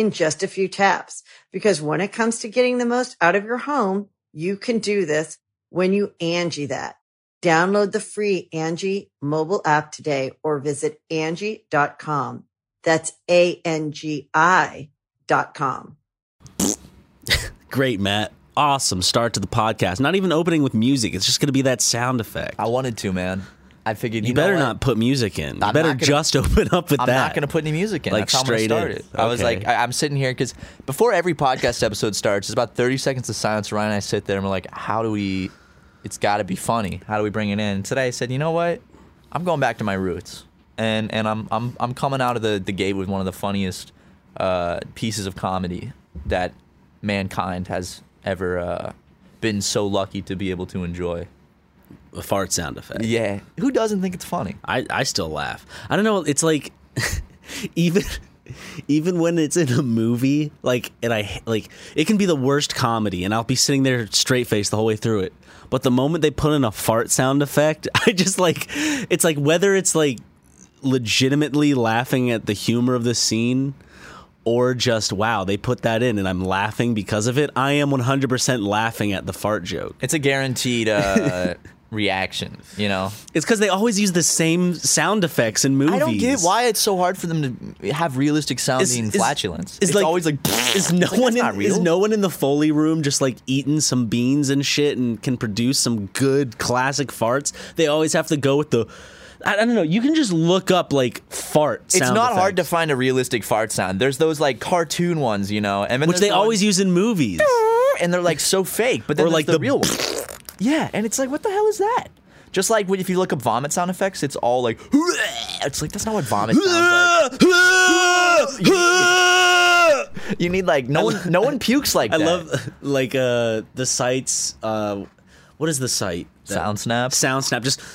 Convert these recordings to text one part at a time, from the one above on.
in just a few taps. Because when it comes to getting the most out of your home, you can do this when you Angi that. Download the free Angi mobile app today or visit Angi.com. That's A-N-G-I dot com. Great, Matt. Awesome start to the podcast. Not even opening with music. It's just going to be that sound effect. I wanted to, man. I figured you, you better not put music in. You I'm better gonna- just open up with that. I'm not going to put any music in. Like That's how I'm gonna straight it. I was like, I, I'm sitting here because before every podcast episode starts, it's about 30 seconds of silence. Ryan and I sit there and we're like, how do we? It's got to be funny. How do we bring it in? And today I said, you know what? I'm going back to my roots, and and I'm I'm I'm coming out of the the gate with one of the funniest uh, pieces of comedy that mankind has ever uh, been so lucky to be able to enjoy. A fart sound effect. Yeah, who doesn't think it's funny? I, I still laugh. I don't know. It's like even even when it's in a movie, like and I like it can be the worst comedy, and I'll be sitting there straight faced the whole way through it. But the moment they put in a fart sound effect, I just like it's like whether it's like legitimately laughing at the humor of the scene or just wow they put that in and I'm laughing because of it. I am 100% laughing at the fart joke. It's a guaranteed uh, reaction, you know. It's because they always use the same sound effects in movies. I don't get why it's so hard for them to have realistic sounding Is- flatulence. is it's like- always like Is no like, one in, is no one in the Foley room just like eating some beans and shit and can produce some good classic farts? They always have to go with the. I, I don't know. You can just look up like fart. It's not hard to find a realistic fart sound. There's those like cartoon ones, you know, and which they the always ones- use in movies. and they're like so fake. But then Or like the, the- real one. Yeah, and it's like, what the hell is that? Just like when, if you look up vomit sound effects, it's all like, it's like that's not what vomit sounds like. You need like no one, no one pukes like I that. love like uh the sites. Uh, what is the site? That- Sound Snap. Sound snap. Just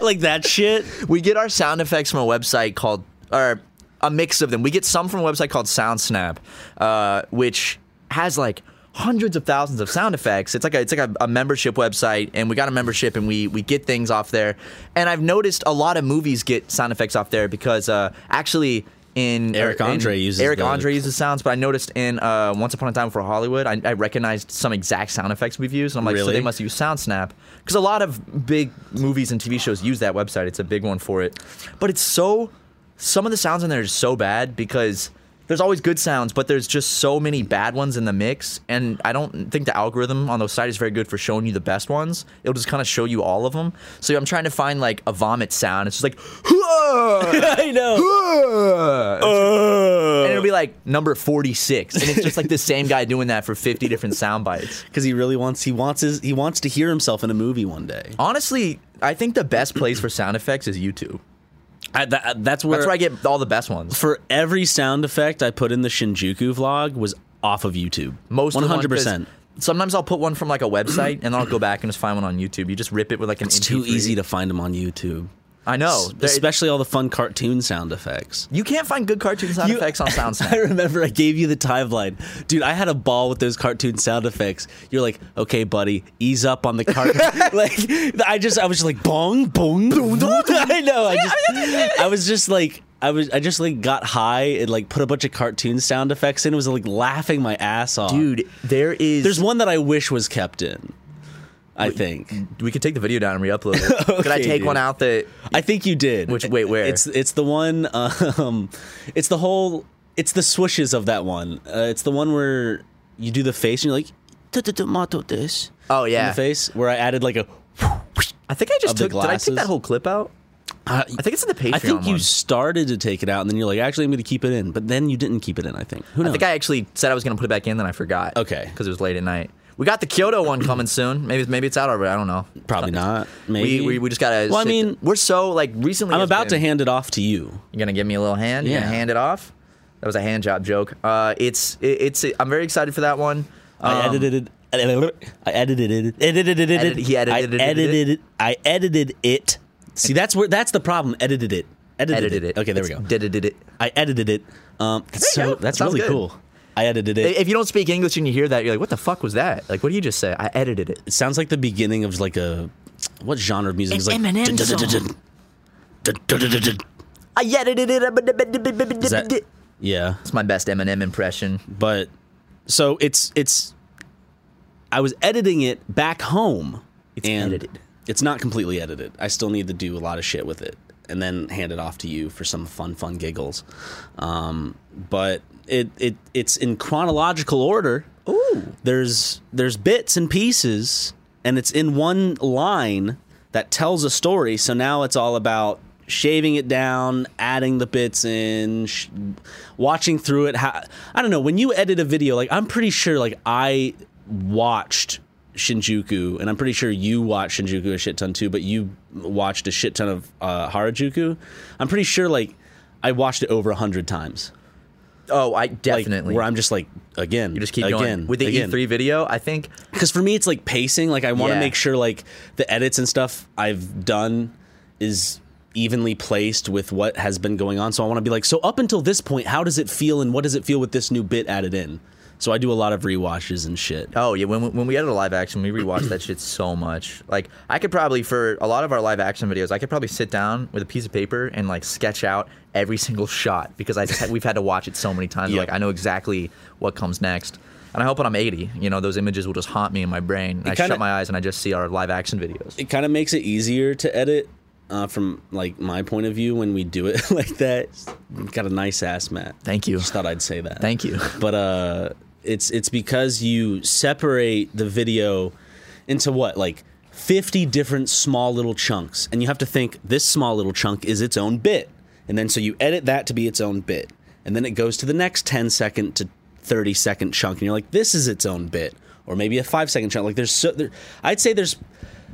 like that shit. We get our sound effects from a website called, or a mix of them. We get some from a website called SoundSnap, uh, which has like hundreds of thousands of sound effects. It's like a, it's like a, a membership website, and we got a membership, and we we get things off there. And I've noticed a lot of movies get sound effects off there because uh, actually. In Eric in- Andre uses Eric the- Andre uses sounds, but I noticed in uh, Once Upon a Time for Hollywood, I, I recognized some exact sound effects we've used. And I'm like, so they must use SoundSnap because a lot of big movies and TV shows use that website. It's a big one for it, but it's so some of the sounds in there are so bad because there's always good sounds, but there's just so many bad ones in the mix, and I don't think the algorithm on those sites is very good for showing you the best ones. It'll just kind of show you all of them. So I'm trying to find like a vomit sound. It's just like. I know. Uh. and it'll be like number 46 and it's just like the same guy doing that for 50 different sound bites Because he really wants. He wants his. He wants to hear himself in a movie one day. honestly i think the best place for sound effects is youtube I, that, that's where that's where i get all the best ones for every sound effect I put in the Shinjuku vlog was off of YouTube. most of one hundred percent. sometimes i'll put one from like a website and then i'll go back and just find one on youtube you just rip it with like an It's too MP3. easy to find them on YouTube. I know There- especially all the fun cartoon sound effects. you can't find good cartoon sound You- effects on I remember I gave you the timeline, dude. I had a ball with those cartoon sound effects. You're like, okay, buddy, ease up on the cartoon. like, I just, I was just like, bong, bong, bong. I know. I just, I was just like, I was, I just like got high and like put a bunch of cartoon sound effects in. It was like laughing my ass off, dude there is There's one that I wish was kept in. I think. we could take the video down and re-upload it could i take dude. one out that I think you did. Which- wait, where? It's it's the one. Um, it's the whole. It's the swooshes of that one. Uh, it's the one where you do the face and you're like tomato this. Oh, in yeah. the face where I added like a. I think I just took. Did I take that whole clip out? I I think it's in the Patreon. I think you one. started to take it out and then you're like, actually, I'm going to keep it in, but then you didn't keep it in. I think. Who knows? I think I actually said I was going to put it back in, then I forgot. Okay. Because it was late at night. We got the Kyoto one coming soon. Maybe maybe it's out already. I don't know. Probably not. Maybe We, we, we just gotta. Well, I mean, we're so like recently. I'm about to hand it off to you. You're gonna give me a little hand. You're gonna hand it off. That was a hand job joke. Uh, it's it, it's. I'm very excited for that one. I Um, edited it. I edited it. Edited it. He edited I edited it. I edited it. See, that's where that's the problem. Edited it. Edited, edited it. Okay, there we go. Did it? Did it? I edited it. Um, that's so go. that's Sounds really good. cool. I edited it. If you don't speak English and you hear that, you're like, "What the fuck was that? Like, what did you just say?" I edited it. It sounds like the beginning of like a what genre of music An is like Eminem song. I edited it. Is that- yeah, It's my best Eminem impression. but so it's it's I was editing it back home. It's and edited. It's not completely edited. I still need to do a lot of shit with it and then hand it off to you for some fun fun giggles. Um, but it it it's in chronological order. Ooh. There's there's bits and pieces and it's in one line that tells a story. So now it's all about shaving it down, adding the bits in, sh- watching through it. How, I don't know. When you edit a video, like I'm pretty sure, like I watched Shinjuku, and I'm pretty sure you watched Shinjuku a shit ton too. But you watched a shit ton of uh, Harajuku. I'm pretty sure, like I watched it over a hundred times. Oh, I Like, definitely. where I'm just like again, you just keep again, going with the again. E3 video. I think because for me it's like pacing like i want to Yeah. make sure like the edits and stuff i've done is evenly placed with what has been going on so i want to be like so up until this point how does it feel and what does it feel with this new bit added in so i do a lot of rewatches and shit Oh yeah, when we, when we edit a live action, we rewatch that shit so much. Like I could probably for a lot of our live action videos, I could probably sit down with a piece of paper and like sketch out every single shot because I just, we've had to watch it so many times. Yeah. Like I know exactly what comes next. And I hope when I'm 80, you know, those images will just haunt me in my brain. I kinda- shut my eyes and I just see our live action videos. it kind of makes it easier to edit uh, from like my point of view when we do it like that got a nice ass matt Thank you. just thought i'd say that Thank you. but uh it's it's because you separate the video into what like 50 different small little chunks and you have to think this small little chunk is its own bit. And then so you edit that to be its own bit and then it goes to the next 10 second to 30 second chunk and you're like this is its own bit. Or maybe a 5 second chunk. Like there's so there, i'd say there's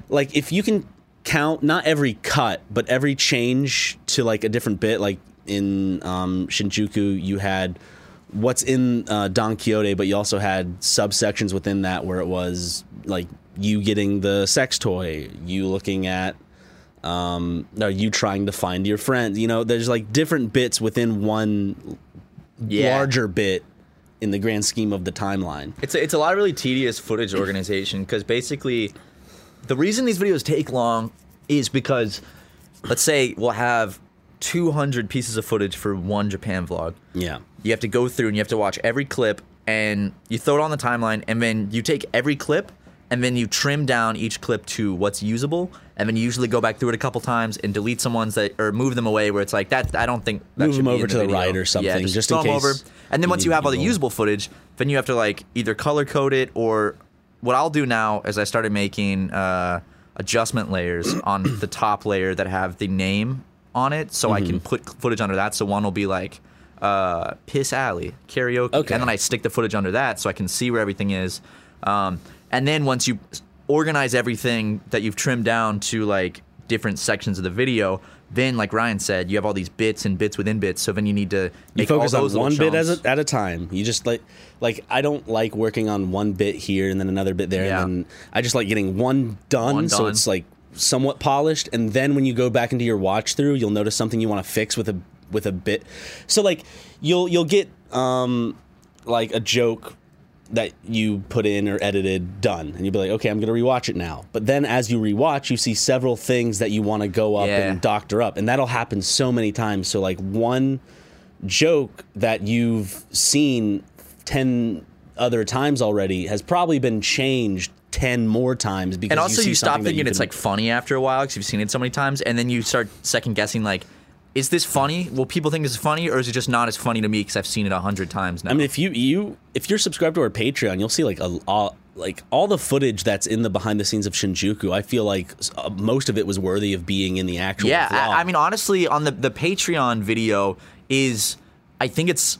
like if you can count not every cut but every change to like a different bit like in um, shinjuku you had what's in uh, Don Quixote, but you also had subsections within that where it was like you getting the sex toy, you looking at, um, no, you trying to find your friend. You know, there's like different bits within one Yeah. larger bit in the grand scheme of the timeline. It's a, it's a lot of really tedious footage organization because basically the reason these videos take long is because let's say we'll have 200 pieces of footage for one Japan vlog. Yeah. You have to go through and you have to watch every clip and you throw it on the timeline and then you take every clip and then you trim down each clip to what's usable and then you usually go back through it a couple times and delete some ones that or move them away where it's like that I don't think that Move them over to the right or something, Yeah, just, just throw in 'em case over. And then once you have all the usable footage, then you have to like either color code it or what I'll do now is I started making uh, adjustment layers on the top layer that have the name on it, so I Mm-hmm. can put footage under that. So one will be like uh, Piss Alley karaoke, Okay. and then I stick the footage under that so I can see where everything is. Um, and then once you organize everything that you've trimmed down to like different sections of the video. Then, like Ryan said, you have all these bits and bits within bits. So then you need to You focus on one bit as a, at a time. You just like like I don't like working on one bit here and then another bit there Yeah. and then I just like getting one done, One so done. it's like somewhat polished and then when you go back into your watch through, you'll notice something you want to fix with a with a bit. So like you'll you'll get um like a joke that you put in or edited done and you'll be like okay i'm gonna rewatch it now but then as you rewatch you see several things that you want to go up Yeah. and doctor up and that'll happen so many times so like one joke that you've seen 10 other times already has probably been changed 10 more times because and also see you, stop thinking you've like funny after a while because you've seen it so many times, and then you start second guessing like, is this funny? Will people think this is funny, or is it just not as funny to me because I've seen it a hundred times now? I mean, if you you if you're subscribed to our Patreon, you'll see like a, a like all the footage that's in the behind the scenes of Shinjuku. I feel like uh, most of it was worthy of being in the actual. yeah, vlog. I, I mean, honestly, on the the Patreon video is, I think it's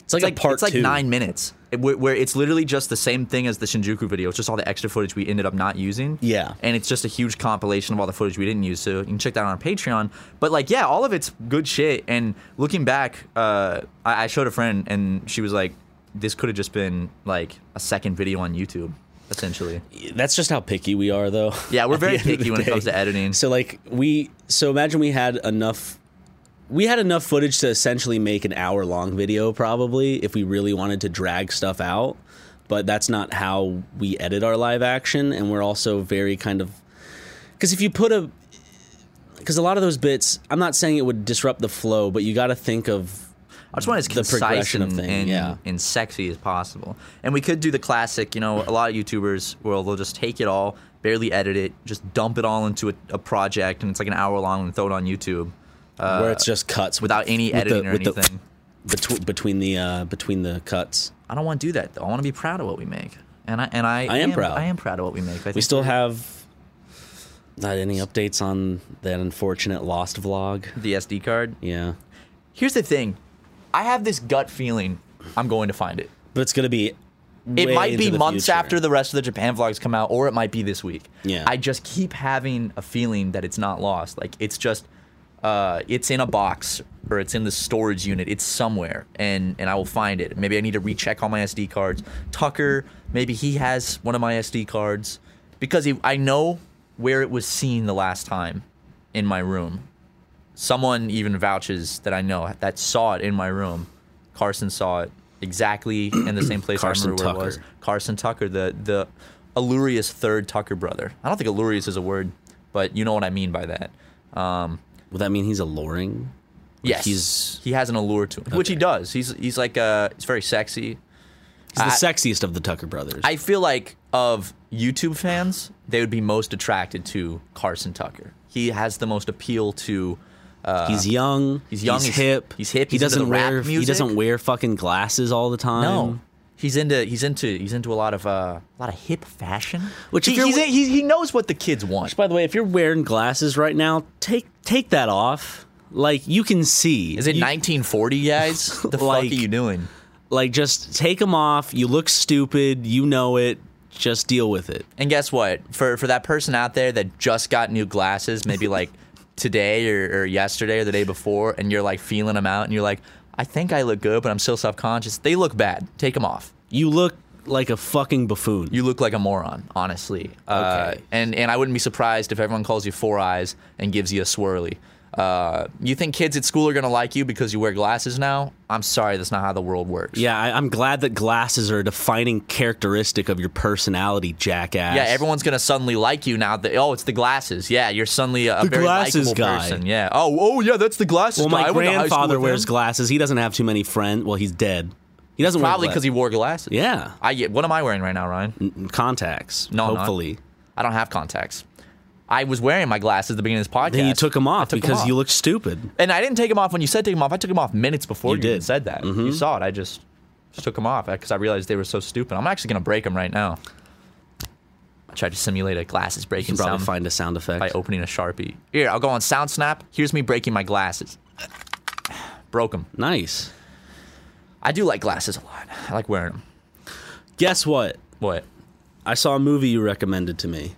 it's like it's like part it's like two. nine minutes where, where it's literally just the same thing as the Shinjuku video. It's just all the extra footage we ended up not using. Yeah. and it's just a huge compilation of all the footage we didn't use. So you can check that out on Patreon. But like, yeah, all of it's good shit. And looking back, uh, I, I showed a friend, and she was like, "This could have just been like a second video on YouTube." Essentially, That's just how picky we are, though. Yeah, we're very end of the picky when it comes to editing. So like we, so imagine we had enough. We had enough footage to essentially make an hour long video, probably, if we really wanted to drag stuff out. But that's not how we edit our live action, and we're also very kind of because if you put a because a lot of those bits, I'm not saying it would disrupt the flow, but you got to think of I just want it as the concise progression and, of thing, and, yeah. and sexy as possible. And we could do the classic, you know, a lot of YouTubers will they'll just take it all, barely edit it, just dump it all into a, a project, and it's like an hour long and throw it on YouTube where it's just cuts without any with the- editing or with the- anything. between between the uh, between the cuts. I don't want to do that though. I want to be proud of what we make, and I and I, I am proud. I am proud of what we make. I We still have not any updates on that unfortunate lost vlog. the SD card. Yeah, Here's the thing, I have this gut feeling I'm going to find it. but it's gonna be. It might be months future. after the rest of the Japan vlogs come out, or it might be this week. Yeah. I just keep having a feeling that it's not lost. Like it's just, uh, it's in a box or it's in the storage unit. It's somewhere, and and I will find it. Maybe I need to recheck all my SD cards. Tucker, maybe he has one of my SD cards because he, I know where it was seen the last time in my room. Someone even vouches that I know that saw it in my room. Carson saw it exactly in the same place Carson I remember where it was. Tucker. Carson Tucker, the the Allurious third Tucker brother. I don't think Allurious is a word, but you know what I mean by that. Um, Would that mean he's alluring? Like yes, he's he has an allure to him, which he does. He's he's like uh, he's very sexy. he's the I- sexiest of the Tucker brothers. I feel like of YouTube fans, they would be most attracted to Carson Tucker. He has the most appeal to. Uh, he's young. he's young, He's he's- hip. he's hip, He he's into doesn't the rap wear. He doesn't wear fucking glasses all the time. No, he's into he's into he's into a lot of uh, a lot of hip fashion. Which he, he's, he, he knows what the kids want. By the way, if you're wearing glasses right now, take take that off. Like you can see. Is it You- 1940, guys? the fuck are you doing? Like just take them off. You look stupid. You know it. Just deal with it. And guess what? For for that person out there that just got new glasses, maybe like today or, or yesterday or the day before, and you're like feeling them out, and you're like, I think I look good, but I'm still self conscious. They look bad. Take them off. You look like a fucking buffoon. You look like a moron, honestly. Uh, Okay. and and I wouldn't be surprised if everyone calls you four eyes and gives you a swirly. Uh, you think kids at school are gonna like you because you wear glasses now? I'm sorry, that's not how the world works. yeah, I, I'm glad that glasses are a defining characteristic of your personality, jackass. Yeah, everyone's gonna suddenly like you now. That oh, it's the glasses. Yeah, you're suddenly a, a very likable person. Yeah. Oh, oh yeah, that's the glasses Well, guy. my I went to high grandfather wears glasses. He doesn't have too many friends. Well, he's dead. He doesn't Probably because he wore glasses. Yeah. I. What am I wearing right now, Ryan? he contacts. No, hopefully. I don't have contacts. I was wearing my glasses at the beginning of this podcast. Then you took them off took because off. you look stupid. And I didn't take them off when you said take them off. I took them off minutes before You you, did. Mm-hmm. said that. You saw it. I just, just took them off because I realized they were so stupid. I'm actually gonna break them right now. I tried to simulate a glasses You breaking can probably sound find a sound effect. by opening a sharpie. Here, I'll go on Sound Snap. Here's me breaking my glasses. Broke them. nice. I do like glasses a lot. I like wearing them. Guess what? What? I saw a movie you recommended to me,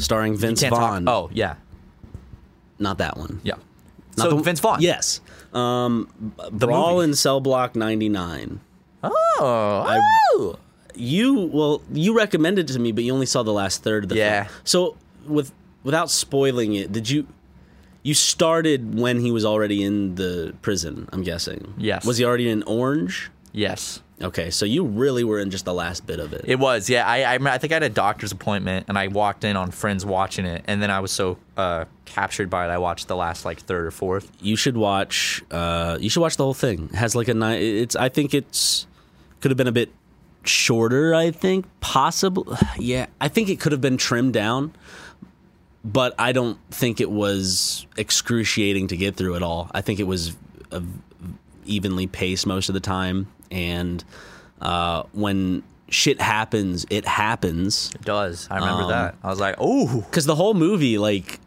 starring Vince Vaughn. talk. Oh yeah, not that one. yeah. Not so the- Vince Vaughn. Yes. Um, Brawl movie. in Cell Block 99. Oh. I, oh. You well, you recommended it to me, but you only saw the last third of the Yeah. film. So with without spoiling it, did you you started when he was already in the prison, I'm guessing. Yes. Was he already in Orange? Yes. Okay, so you really were in just the last bit of it. It was, yeah. I, I I think I had a doctor's appointment, and I walked in on friends watching it, and then I was so uh, captured by it, I watched the last like third or fourth. you should watch uh you should watch the whole thing. It has like a nice it's I think it's could have been a bit shorter, I think. Possible yeah. I think it could have been trimmed down. but I don't think it was excruciating to get through at all. I think it was evenly paced most of the time, and uh, when shit happens, it happens. It does. I remember Um, that. I was like, oh, because the whole movie like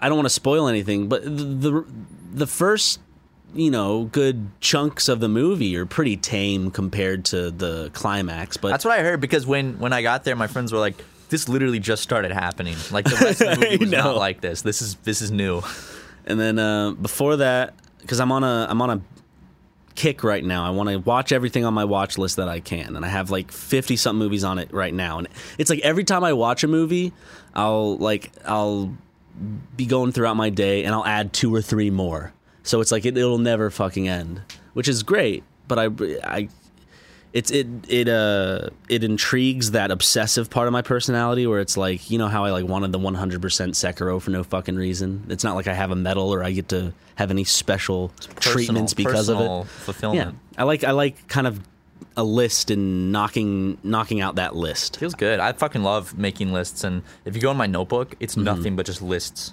i don't want to spoil anything but the, the the first you know good chunks of the movie are pretty tame compared to the climax but that's what I heard because when when I got there, my friends were like, this literally just started happening. Like the rest of the movie was not like this. This is this is new. and then uh, before that because i'm on a i'm on a kick right now i want to watch everything on my watch list that i can and i have like 50 something movies on it right now and it's like every time i watch a movie i'll like i'll be going throughout my day and I'll add two or three more. So it's like it, it'll never fucking end, which is great. But I, I, it's it it uh it intrigues that obsessive part of my personality where it's like you know how I like wanted the 100% Sekiro for no fucking reason. It's not like I have a medal or I get to have any special treatments because of it. Fulfillment. Yeah, I like I like kind of a list and knocking knocking out that list. Feels good. I fucking love making lists, and if you go in my notebook, it's Mm-hmm. nothing but just lists.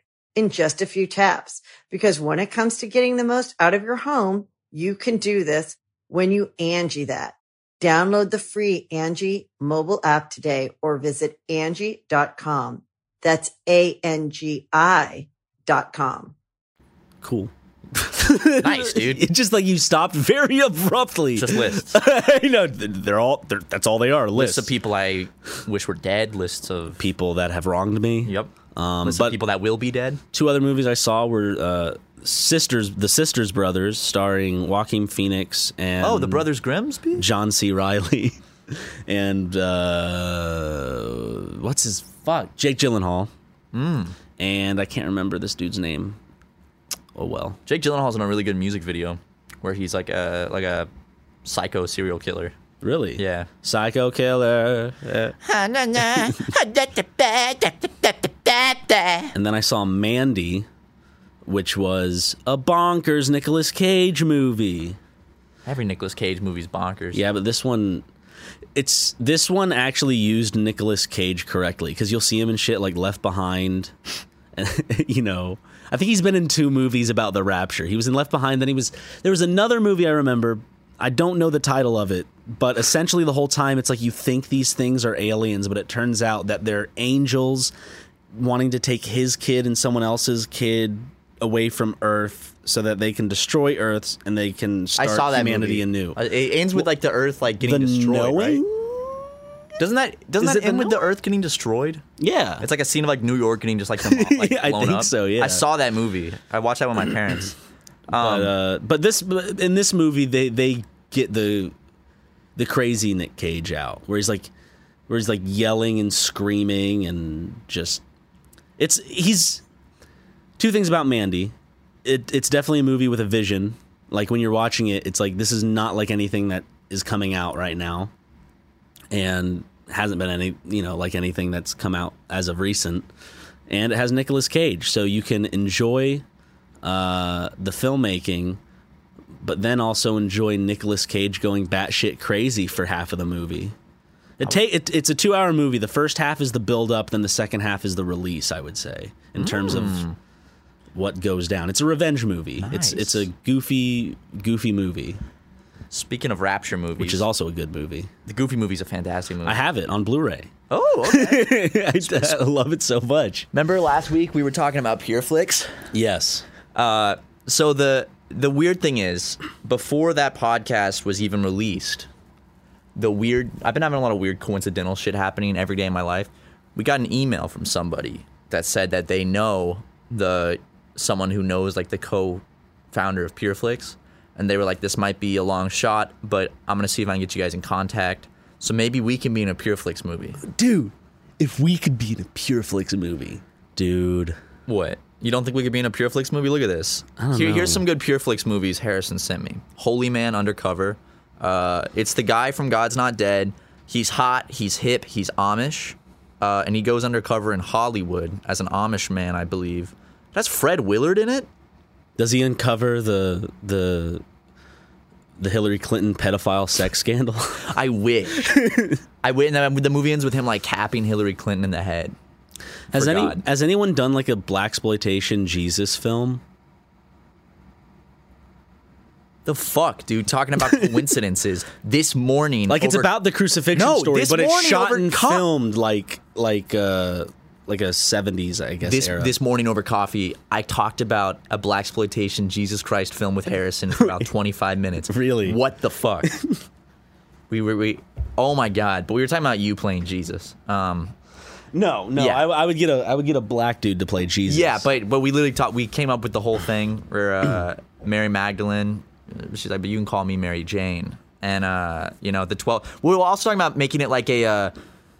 in just a few taps. Because when it comes to getting the most out of your home, you can do this when you Angi that. Download the free Angi mobile app today or visit Angi.com. That's A-N-G-I dot com. Cool. Nice, dude. It's just like you stopped very abruptly. Just lists. you know, they're all. They're, that's all they are. Lists Lists of people I wish were dead. Lists of people that have wronged me. yep. Um, but people that will be dead. two other movies I saw were uh, Sisters, the Sisters Brothers, starring Joaquin Phoenix and Oh, the Brothers Grimsby. John C. Reilly, and uh, what's his fuck Jake Gyllenhaal, Hmm. and I can't remember this dude's name. Oh well. Jake Gyllenhaal's in a really good music video where he's like a like a psycho serial killer. Really? Yeah. Psycho killer. eh. And then I saw Mandy, which was a bonkers Nicolas Cage movie. Every Nicolas Cage movie's bonkers. Yeah, but this one, it's this one actually used Nicolas Cage correctly because you'll see him in shit like Left Behind, and you know. I think he's been in two movies about the rapture. He was in Left Behind, then he was there was another movie I remember. I don't know the title of it, but essentially the whole time it's like you think these things are aliens, but it turns out that they're angels wanting to take his kid and someone else's kid away from Earth so that they can destroy Earth and they can I start saw that humanity movie. anew. Uh, It ends with like the Earth like getting destroyed. Right? Doesn't that doesn't Is that it the end with the knowing? Earth getting destroyed? Yeah, It's like a scene of like New York getting just like, dem- like I blown think up. so, yeah. I saw that movie. I watched that with my parents. but, uh, but this in this movie they they get the the crazy Nick Cage out where he's like where he's like yelling and screaming and just it's he's two things about Mandy. It, it's definitely a movie with a vision. Like when you're watching it, it's like this is not like anything that is coming out right now, and hasn't been any you know like anything that's come out as of recent. And it has Nicolas Cage, so you can enjoy uh, the filmmaking, but then also enjoy Nicolas Cage going batshit crazy for half of the movie. It it, it's a two hour movie. The first half is the build up, then the second half is the release. I would say in terms of what goes down. It's a revenge movie. It's it's a goofy goofy movie, Speaking of rapture movies, which is also a good movie. the Goofy movie is a fantastic movie. I have it on Blu-ray. oh, okay. I, I love it so much. Remember last week we were talking about Pure Flix? Yes. Uh, so the the weird thing is, before that podcast was even released, the weird I've been having a lot of weird coincidental shit happening every day in my life. We got an email from somebody that said that they know the someone who knows like the co-founder of PureFlix, and they were like, "This might be a long shot, but I'm gonna see if I can get you guys in contact." So maybe we can be in a PureFlix movie. dude. If we could be in a PureFlix movie, dude. What? You don't think we could be in a PureFlix movie? Look at this. don't Here, know. here's some good PureFlix movies Harrison sent me. Holy Man Undercover. Uh, it's the guy from God's Not Dead. He's hot. He's hip. He's Amish, uh, and he goes undercover in Hollywood as an Amish man, I believe. That's Fred Willard in it. Does he uncover the the the Hillary Clinton pedophile sex scandal? I wish. I wish. And the movie ends with him like capping Hillary Clinton in the head. has any God. has anyone done like a black exploitation Jesus film? The fuck, dude? Talking about coincidences. this morning, Like it's over- about the crucifixion No, story, but it's shot and co- filmed like like uh like a 70s, I guess this era. this morning over coffee, I talked about a black exploitation Jesus Christ film with Harrison for about 25 minutes. Really? What the fuck? we were we. Oh my god! But we were talking about you playing Jesus. Um, no, no, Yeah. I, I would get a I would get a black dude to play Jesus. yeah, but but we literally talked. We came up with the whole thing where uh, Mary Magdalene. Uh, She's like, but you can call me Mary Jane. And uh, you know the 12. We were also talking about making it like a. Uh,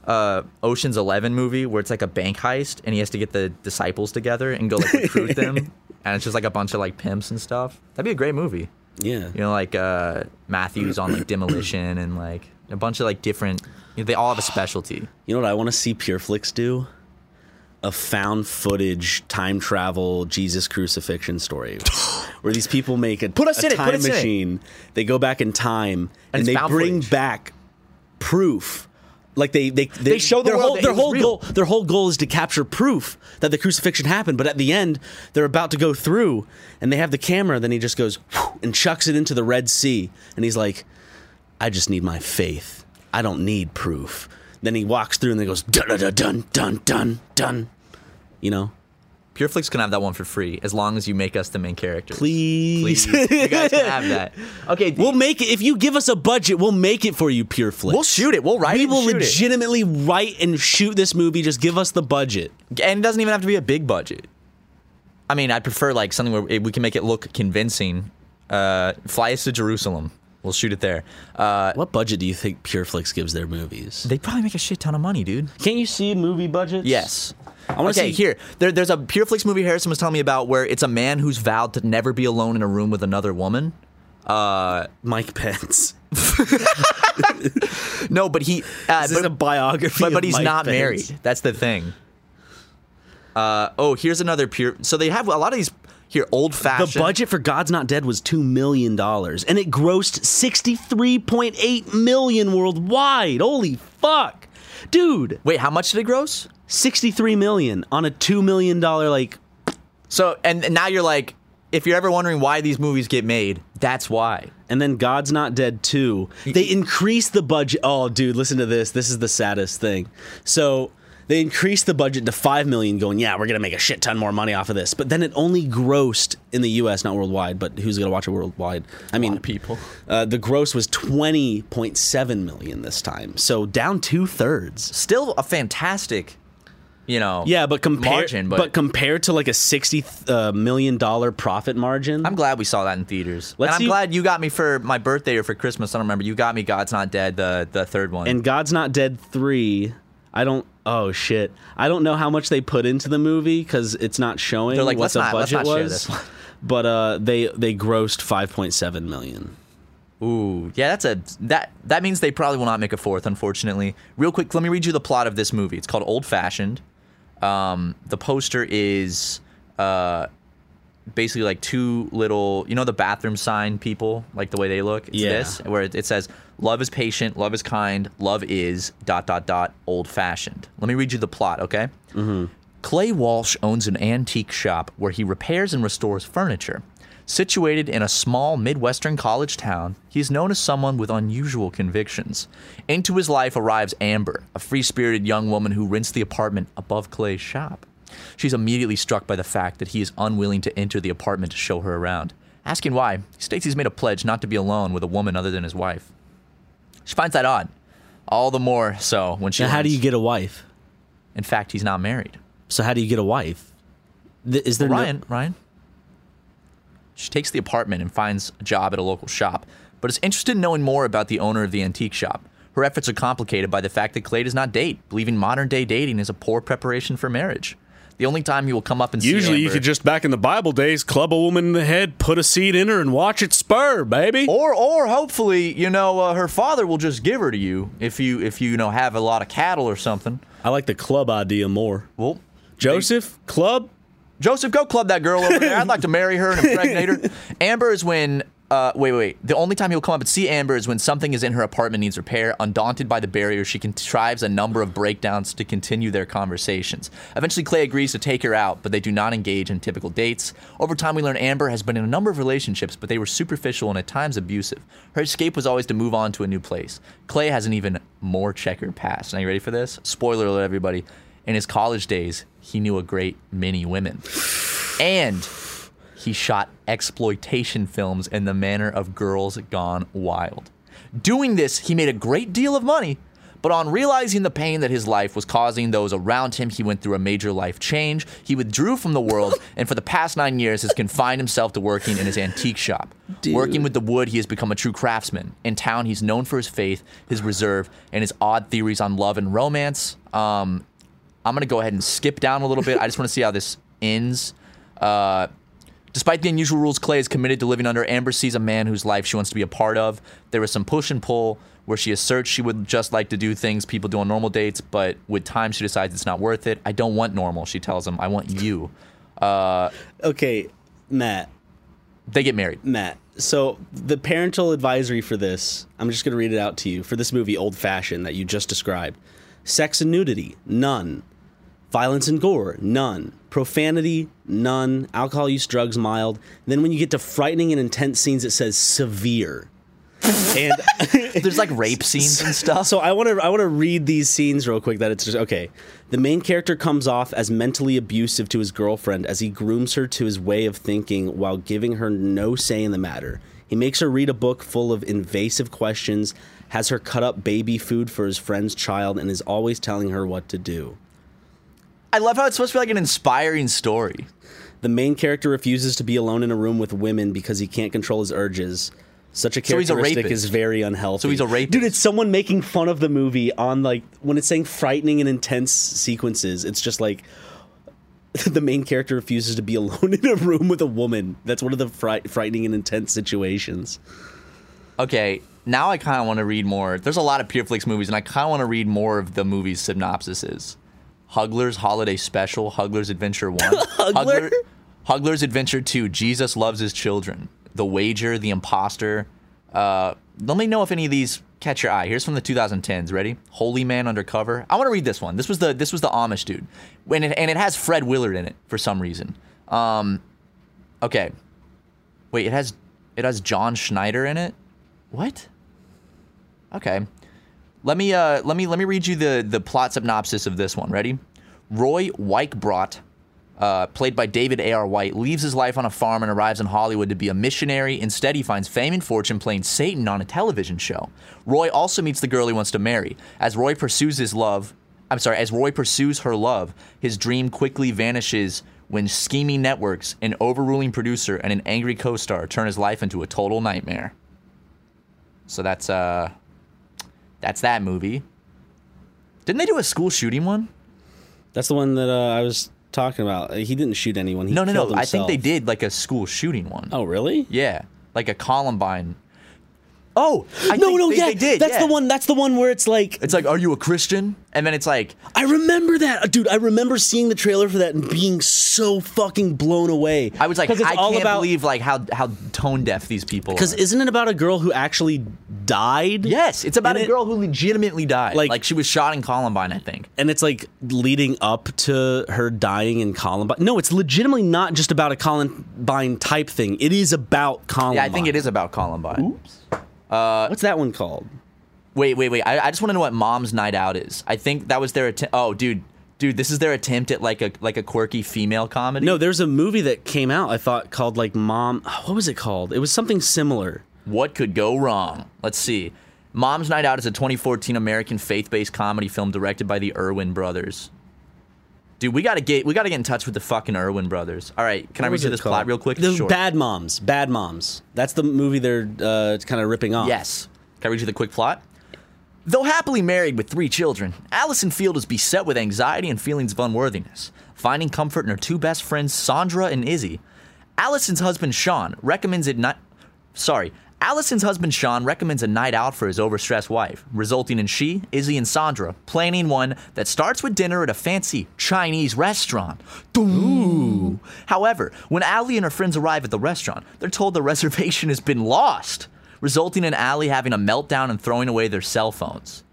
uh, Ocean's Eleven movie where it's like a bank heist and he has to get the disciples together and go like recruit them, and it's just like a bunch of like pimps and stuff. That'd be a great movie. yeah. You know, like uh, Matthews on like demolition and like a bunch of like different. You know, they all have a specialty. You know what I want to see Pure PureFlix do? A found footage time travel Jesus crucifixion story, where these people make a, Put us a in time it. machine. They go back in time And and, they bring footage. back proof. Like they, they, They show the their world whole their whole goal their whole goal is to capture proof that the crucifixion happened. But at the end, they're about to go through, and they have the camera. Then he just goes and chucks it into the Red Sea, and he's like, I just need my faith. I don't need proof. Then he walks through and then goes dun dun dun dun dun dun. You know, PureFlix can have that one for free as long as you make us the main characters. please. Please. you guys can have that. Okay, We'll make it if you give us a budget. We'll make it for you, PureFlix. We'll shoot it. We'll write We it and will shoot it. legitimately write and shoot this movie. Just give us the budget. and it doesn't even have to be a big budget. I mean, I prefer like something where we can make it look convincing. Uh, fly us to Jerusalem. We'll shoot it there. Uh, What budget do you think PureFlix gives their movies? they probably make a shit ton of money, dude. Can't you see movie budgets? Yes. I want to okay, see here. There, there's a PureFlix movie Harrison was telling me about where it's a man who's vowed to never be alone in a room with another woman. Uh, Mike Pence. no, but he. Uh, Is this but, a biography? but, but he's Mike not Pence? married. That's the thing. Uh, oh, here's another pure. So they have a lot of these here old fashioned. The budget for God's Not Dead was two million dollars, and it grossed sixty-three point eight million worldwide. Holy fuck, dude! Wait, how much did it gross? Sixty-three million on a two million dollar like. So and and now you're like, if you're ever wondering why these movies get made, that's why. And then God's Not Dead 2. They increased the budget. Oh, dude, listen to this. This is the saddest thing. So they increased the budget to five million, going, yeah, we're gonna make a shit ton more money off of this. But then it only grossed in the U.S., not worldwide. But who's gonna watch it worldwide? I mean, people. Uh, the gross was twenty point seven million this time, so down two thirds. Still a fantastic, you know. Yeah, but compared, Margin, but, but- compared to like a sixty uh, million dollar profit margin, I'm glad we saw that in theaters. Let's and I'm see- glad you got me for my birthday or for Christmas. I don't remember. You got me God's Not Dead, the the third one. and God's Not Dead 3, I don't oh shit. I don't know how much they put into the movie cuz it's not showing They're like, what "Let's the not- let's budget not share was. this one." But uh they they grossed 5.7 million. Ooh, yeah, that's a that that means they probably will not make a fourth, unfortunately. Real quick, let me read you the plot of this movie. It's called Old Fashioned. Um, the poster is uh, basically like two little, you know, the bathroom sign people, like the way they look. It's Yeah. this where it, it says, "Love is patient, love is kind, love is dot dot dot old fashioned." Let me read you the plot, okay? Mm-hmm. Clay Walsh owns an antique shop where he repairs and restores furniture. Situated in a small Midwestern college town, he is known as someone with unusual convictions. Into his life arrives Amber, a free spirited young woman who rents the apartment above Clay's shop. She's immediately struck by the fact that he is unwilling to enter the apartment to show her around. Asking why, he states he's made a pledge not to be alone with a woman other than his wife. She finds that odd. All the more so when she. Now, how do you get a wife? In fact, he's not married. So how do you get a wife? Th- Is there no- Ryan, Ryan. She takes the apartment and finds a job at a local shop, but is interested in knowing more about the owner of the antique shop. Her efforts are complicated by the fact that Clay does not date, believing modern day dating is a poor preparation for marriage. The only time he will come up and see Usually, you Amber- could just back in the Bible days club a woman in the head, put a seed in her, and watch it spur, baby. or or hopefully you know uh, her father will just give her to you if you if you, you know have a lot of cattle or something. I like the club idea more. Well, Joseph, club? Joseph, go club that girl over there. I'd like to marry her and impregnate her. Amber is when. Uh, wait, wait, wait. The only time he'll come up and see Amber is when something is in her apartment needs repair. Undaunted by the barrier, she contrives a number of breakdowns to continue their conversations. Eventually, Clay agrees to take her out, but they do not engage in typical dates. Over time, we learn Amber has been in a number of relationships, but they were superficial and at times abusive. Her escape was always to move on to a new place. Clay has an even more checkered past. Now, you ready for this? Spoiler alert, everybody. In his college days, he knew a great many women. And he shot exploitation films in the manner of Girls Gone Wild. Doing this, he made a great deal of money, but on realizing the pain that his life was causing those around him, he went through a major life change. He withdrew from the world, and for the past nine years has confined himself to working in his antique shop. Working with the wood, he has become a true craftsman. In town, he's known for his faith, his reserve, and his odd theories on love and romance. Um, I'm going to go ahead and skip down a little bit. I just want to see how this ends. Uh, despite the unusual rules, Clay is committed to living under. Amber sees a man whose life she wants to be a part of. There is some push and pull where she asserts she would just like to do things people do on normal dates, but with time she decides it's not worth it. I don't want normal, she tells him. I want you. Uh, Okay, Matt. They get married. Matt. So the parental advisory for this, I'm just going to read it out to you. For this movie, Old Fashioned, that you just described, sex and nudity, none. Violence and gore, none. Profanity, none. Alcohol use, drugs, mild. then when you get to frightening and intense scenes, it says severe. and There's like rape scenes and stuff. so I want to I want to read these scenes real quick. That it's just okay. The main character comes off as mentally abusive to his girlfriend as he grooms her to his way of thinking while giving her no say in the matter. He makes her read a book full of invasive questions, has her cut up baby food for his friend's child, and is always telling her what to do. I love how it's supposed to be like an inspiring story. The main character refuses to be alone in a room with women because he can't control his urges. Such a So he's a characteristic is very unhealthy. So he's a rapist. Dude, it's someone making fun of the movie on like when it's saying frightening and intense sequences. It's just like the main character refuses to be alone in a room with a woman. That's one of the fri- frightening and intense situations. Okay, now I kind of want to read more. There's a lot of Pure Flix movies, and I kind of want to read more of the movie's synopsises. Hugler's Holiday Special, Hugler's Adventure 1. Hugler? Hugler's Adventure 2, Jesus Loves His Children. The Wager, The Imposter. Uh, let me know if any of these catch your eye. Here's from the 2010s. Ready? Holy Man Undercover. I want to read this one. This was the this was the Amish dude, and it, and it has Fred Willard in it for some reason. Um, okay. Wait, it has it has John Schneider in it. What? Okay. Let me uh let me let me read you the the plot synopsis of this one. Ready? Roy Weichbrot, uh, played by David A.R. White, leaves his life on a farm and arrives in Hollywood to be a missionary. Instead, he finds fame and fortune playing Satan on a television show. Roy also meets the girl he wants to marry. As Roy pursues his love, I'm sorry, as Roy pursues her love, his dream quickly vanishes when scheming networks, an overruling producer, and an angry co-star turn his life into a total nightmare. So that's uh that's that movie. Didn't they do a school shooting one? That's the one that uh, I was talking about. He didn't shoot anyone. He No, no, no. I think they did like a school shooting one. Oh, really? Yeah, like a Columbine. Oh, I no, no, they, yeah. they did. That's yeah. the one. That's the one where it's like It's like, are you a Christian? And then it's like, I remember that, uh, dude. I remember seeing the trailer for that and being so fucking blown away. I was like, it's I all can't about, believe like how how tone deaf these people. Because isn't it about a girl who actually died? yes, it's about And a it- girl who legitimately died. Like- Like, she was shot in Columbine, I think. And it's like leading up to her dying in Columbine. No, it's legitimately not just about a Columbine type thing. It is about Columbine. Yeah, I think it is about Columbine. Uh, What's that one called? Wait, wait, wait. I, I just want to know what Mom's Night Out is. I think that was their attempt. Oh, dude, Dude, this is their attempt at like a like a quirky female comedy. No, there's a movie that came out. I thought called like Mom. What was it called? It was something similar. What could go wrong? Let's see. Mom's Night Out is a 2014 American faith-based comedy film directed by the Erwin brothers. Dude, we gotta get we gotta get in touch with the fucking Erwin brothers. All right, can I read you this called? plot real quick? The. Bad Moms. Bad Moms. That's the movie they're uh, kind of ripping off. Yes. Can I read you the quick plot? Though happily married with three children, Allison Field is beset with anxiety and feelings of unworthiness, finding comfort in her two best friends, Sandra and Izzy. Allison's husband, Sean, recommends it not. Sorry. Allison's husband, Sean, recommends a night out for his overstressed wife, resulting in she, Izzy, and Sandra planning one that starts with dinner at a fancy Chinese restaurant. Ooh. However, when Allie and her friends arrive at the restaurant, they're told the reservation has been lost, resulting in Allie having a meltdown and throwing away their cell phones.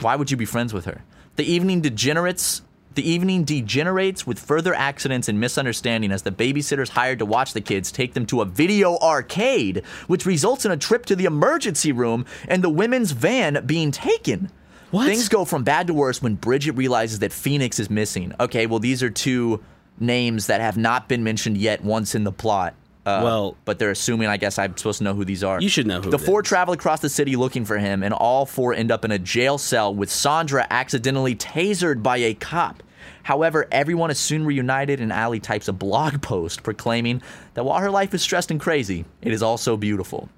Why would you be friends with her? The evening degenerates. The evening degenerates with further accidents and misunderstanding as the babysitters hired to watch the kids take them to a video arcade, which results in a trip to the emergency room and the women's van being taken. What? Things go from bad to worse when Bridget realizes that Phoenix is missing. Okay, well, these are two names that have not been mentioned yet once in the plot. Uh, Well- but they're assuming, I guess, I'm supposed to know who these are. You should know who The four is. travel across the city looking for him, and all four end up in a jail cell with Sandra accidentally tasered by a cop. However, everyone is soon reunited, and Allie types a blog post proclaiming that while her life is stressed and crazy, it is also beautiful.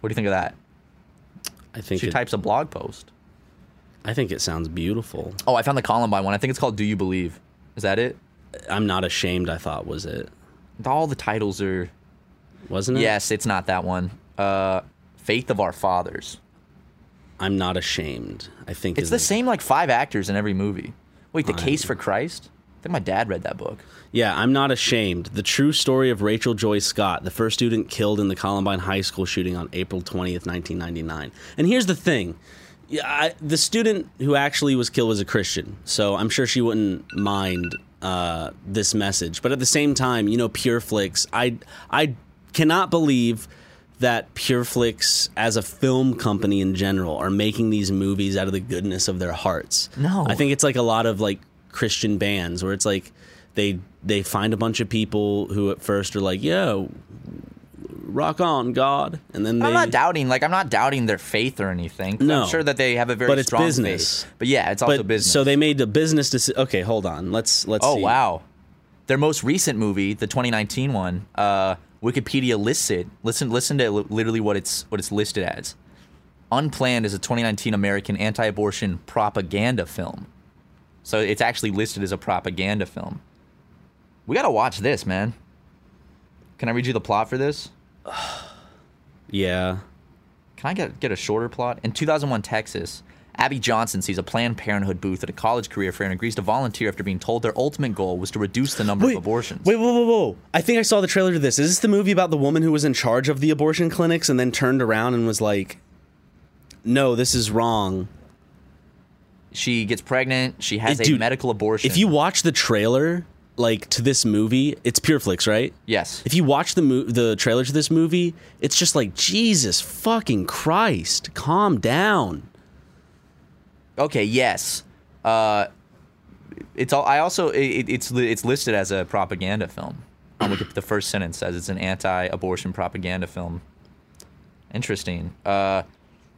What do you think of that? I think She it, types a blog post. I think it sounds beautiful. Oh, I found the Columbine one. I think it's called "Do You Believe." Is that it? I'm not ashamed. I thought was it All the titles are. wasn't it? Yes, it's not that one. Uh, "Faith of Our Fathers." I'm not ashamed. I think It's the same like five actors in every movie. Wait, "The Case for Christ"? I think my dad read that book. Yeah, I'm not ashamed. The true story of Rachel Joy Scott, the first student killed in the Columbine High School shooting on April 20th, 1999. And here's the thing. Yeah, I, the student who actually was killed was a Christian, so I'm sure she wouldn't mind uh, this message. But at the same time, you know, Pure Flix, I I cannot believe that Pure Flix, as a film company in general, are making these movies out of the goodness of their hearts. No. I think it's like a lot of like Christian bands where it's like they they find a bunch of people who at first are like, "Yo, rock on, God," and then they. I'm not doubting, like I'm not doubting their faith or anything. No. I'm sure that they have a very But it's strong business. faith. But yeah, it's also but business. so they made the business decision. Okay, hold on. Let's let's. Oh see. wow, their most recent movie, the 2019 one, uh, Wikipedia lists it. Listen, listen to literally what it's what it's listed as. Unplanned is a 2019 American anti-abortion propaganda film. So it's actually listed as a propaganda film. We gotta watch this, man. Can I read you the plot for this? Yeah. Can I get get a shorter plot? In 2001 Texas, Abby Johnson sees a Planned Parenthood booth at a college career fair and agrees to volunteer after being told their ultimate goal was to reduce the number of abortions. Wait, whoa, whoa, whoa! I think I saw the trailer to this. Is this the movie about the woman who was in charge of the abortion clinics and then turned around and was like, "No, this is wrong." She gets pregnant. She has Hey, a dude, medical abortion. If you watch the trailer, like to this movie, it's Pure Flix, right? yes, If you watch the mo- the trailer to this movie, it's just like Jesus fucking Christ, calm down. Okay, yes. Uh, it's all. I also it, it's it's listed as a propaganda film. The first sentence says it's an anti-abortion propaganda film. Interesting. Uh,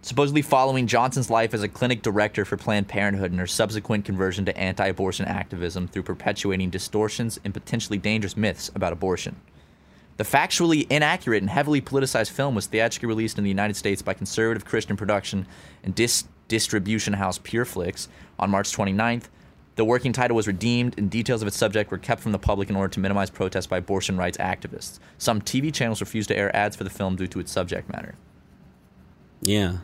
supposedly following Johnson's life as a clinic director for Planned Parenthood and her subsequent conversion to anti-abortion activism through perpetuating distortions and potentially dangerous myths about abortion. The factually inaccurate and heavily politicized film was theatrically released in the United States by conservative Christian production and dis- distribution house Pure Flix on March 29th. The working title was redeemed, and details of its subject were kept from the public in order to minimize protests by abortion rights activists. Some TV channels refused to air ads for the film due to its subject matter. Yeah,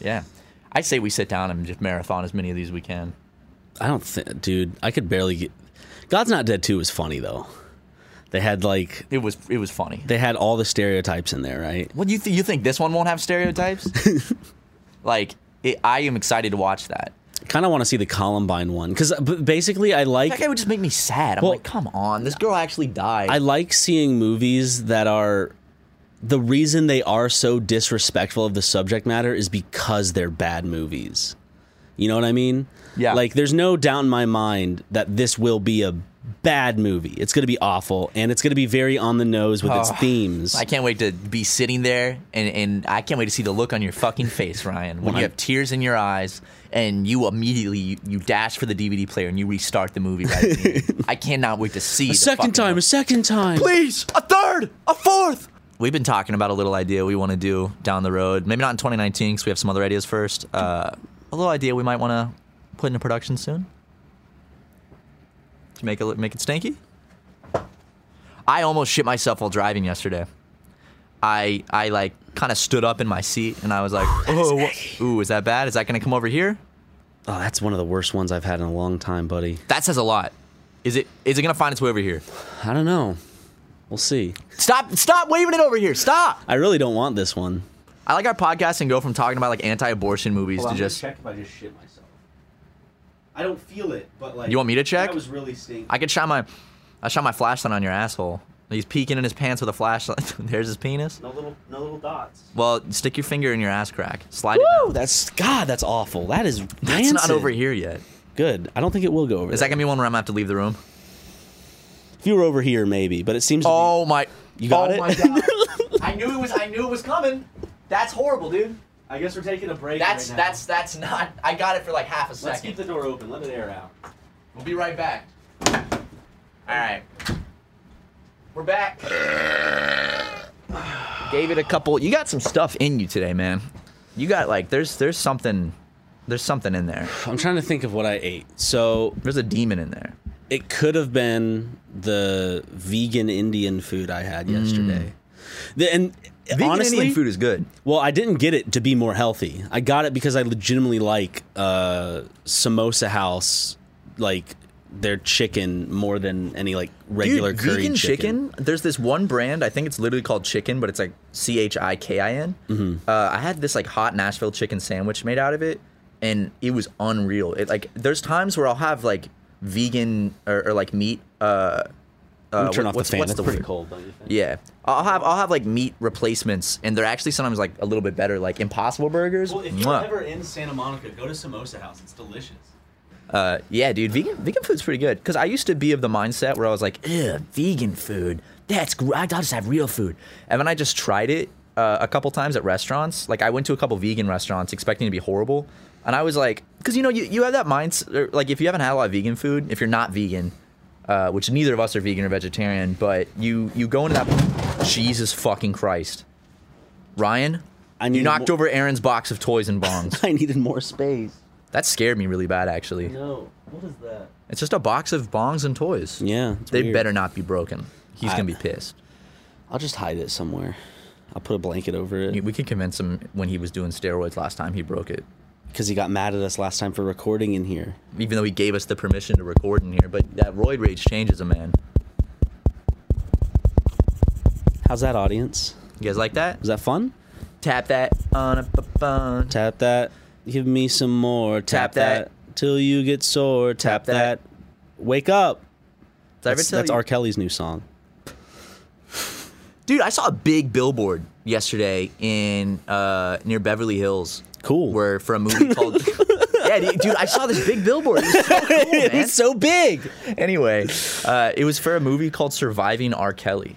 Yeah. I say we sit down and just marathon as many of these as we can. I don't think, dude. I could barely get. God's Not Dead Two was funny though. They had like It was it was funny. they had all the stereotypes in there, right? What you think? You think this one won't have stereotypes? like, it, I am excited to watch that. Kind of want to see the Columbine one because uh, basically I like That guy would just make me sad. I'm Well- like, come on, this girl actually died. I like seeing movies that are the reason they are so disrespectful of the subject matter is because they're bad movies. You know what I mean? Yeah. Like, there's no doubt in my mind that this will be a bad movie. It's going to be awful, and it's going to be very on the nose with its Oh, themes. I can't wait to be sitting there, and, and I can't wait to see the look on your fucking face, Ryan, when you have tears in your eyes and you immediately you, you dash for the DVD player and you restart the movie. Right? the. I cannot wait to see a second time, look. a second time. please a third a fourth we've been talking about a little idea we want to do down the road maybe not in 2019 because we have some other ideas first uh, a little idea we might want to put into production soon to make it make it stanky i almost shit myself while driving yesterday i i like kind of stood up in my seat and i was like oh, oh wha- ooh is that bad is that gonna come over here Oh, that's one of the worst ones I've had in a long time, buddy. that says a lot is it is it gonna find its way over here I don't know. We'll see. stop stop waving it over here stop I really don't want this one. I like our podcast and go from talking about like anti-abortion movies to just. check if I just shit myself. I don't feel it, but like You want me to check? That was really stinky. I could shine my, I shine my flashlight on your asshole. He's peeking in his pants with a flashlight. There's his penis. no little, no little dots. Well, stick your finger in your ass crack. Slide it Woo! down. That's God. That's awful. That is. That's not over here yet. Good. I don't think it will go over. Is that gonna be one where I'm gonna have to leave the room? If you were over here, maybe. But it seems. to be- Oh my! You got oh it? my god! I knew it was. I knew it was coming. That's horrible, dude. I guess we're taking a break. That's that's that's not. I got it for like half a second. Let's keep the door open. Let it air out. We'll be right back. All right. We're back. Gave it a couple. You got some stuff in you today, man. You got like there's there's something there's something in there. I'm trying to think of what I ate. So There's a demon in there. it could have been the vegan Indian food I had yesterday. The, and Mm. Vegan honestly, Indian food is good. Well, I didn't get it to be more healthy. I got it because I legitimately like uh, Samosa House, like their chicken more than any like regular Dude, curry vegan chicken. chicken. There's this one brand. I think it's literally called Chicken, but it's like C H I K I N. Mm-hmm. Uh, I had this like hot Nashville chicken sandwich made out of it, and it was unreal. It like there's times where I'll have like vegan or, or like meat. Uh, uh, turn what- off what's, the fan. what's It's the pretty word? cold, don't you think? Yeah, I'll have I'll have like meat replacements, and they're actually sometimes like a little bit better, like Impossible Burgers. Well, if you're Mwah. Ever in Santa Monica, go to Samosa House. It's delicious. Uh, yeah, dude, vegan vegan food's pretty good. Cause I used to be of the mindset where I was like, Ugh, vegan food, that's gr- I'll just have real food. And then I just tried it uh, a couple times at restaurants. Like I went to a couple vegan restaurants expecting to be horrible, and I was like, because you know you, you have that mindset, like if you haven't had a lot of vegan food, if you're not vegan, uh, which neither of us are vegan or vegetarian, but you you go into that, Jesus fucking Christ, Ryan, I you knocked more- over Aaron's box of toys and bongs. I needed more space. that scared me really bad, actually. No, what is that? It's just a box of bongs and toys. Yeah, it's They weird. better not be broken. He's I- gonna be pissed. I'll just hide it somewhere. I'll put a blanket over it We could convince him when he was doing steroids last time he broke it. Because he got mad at us last time for recording in here. Even though he gave us the permission to record in here, but that roid rage changes a man. How's that, audience? You guys like that? Was that fun? Tap that on a phone. Tap that. Give me some more. Tap, Tap that. that. Till you get sore. Tap, Tap that. that. Wake up. Did That's, that's you? R. Kelly's new song. Dude, I saw a big billboard yesterday in uh, near Beverly Hills. Cool. Where for a movie called Yeah, dude, dude, I saw this big billboard. It was so cool, man. it's so big. anyway, uh, it was for a movie called Surviving R. Kelly.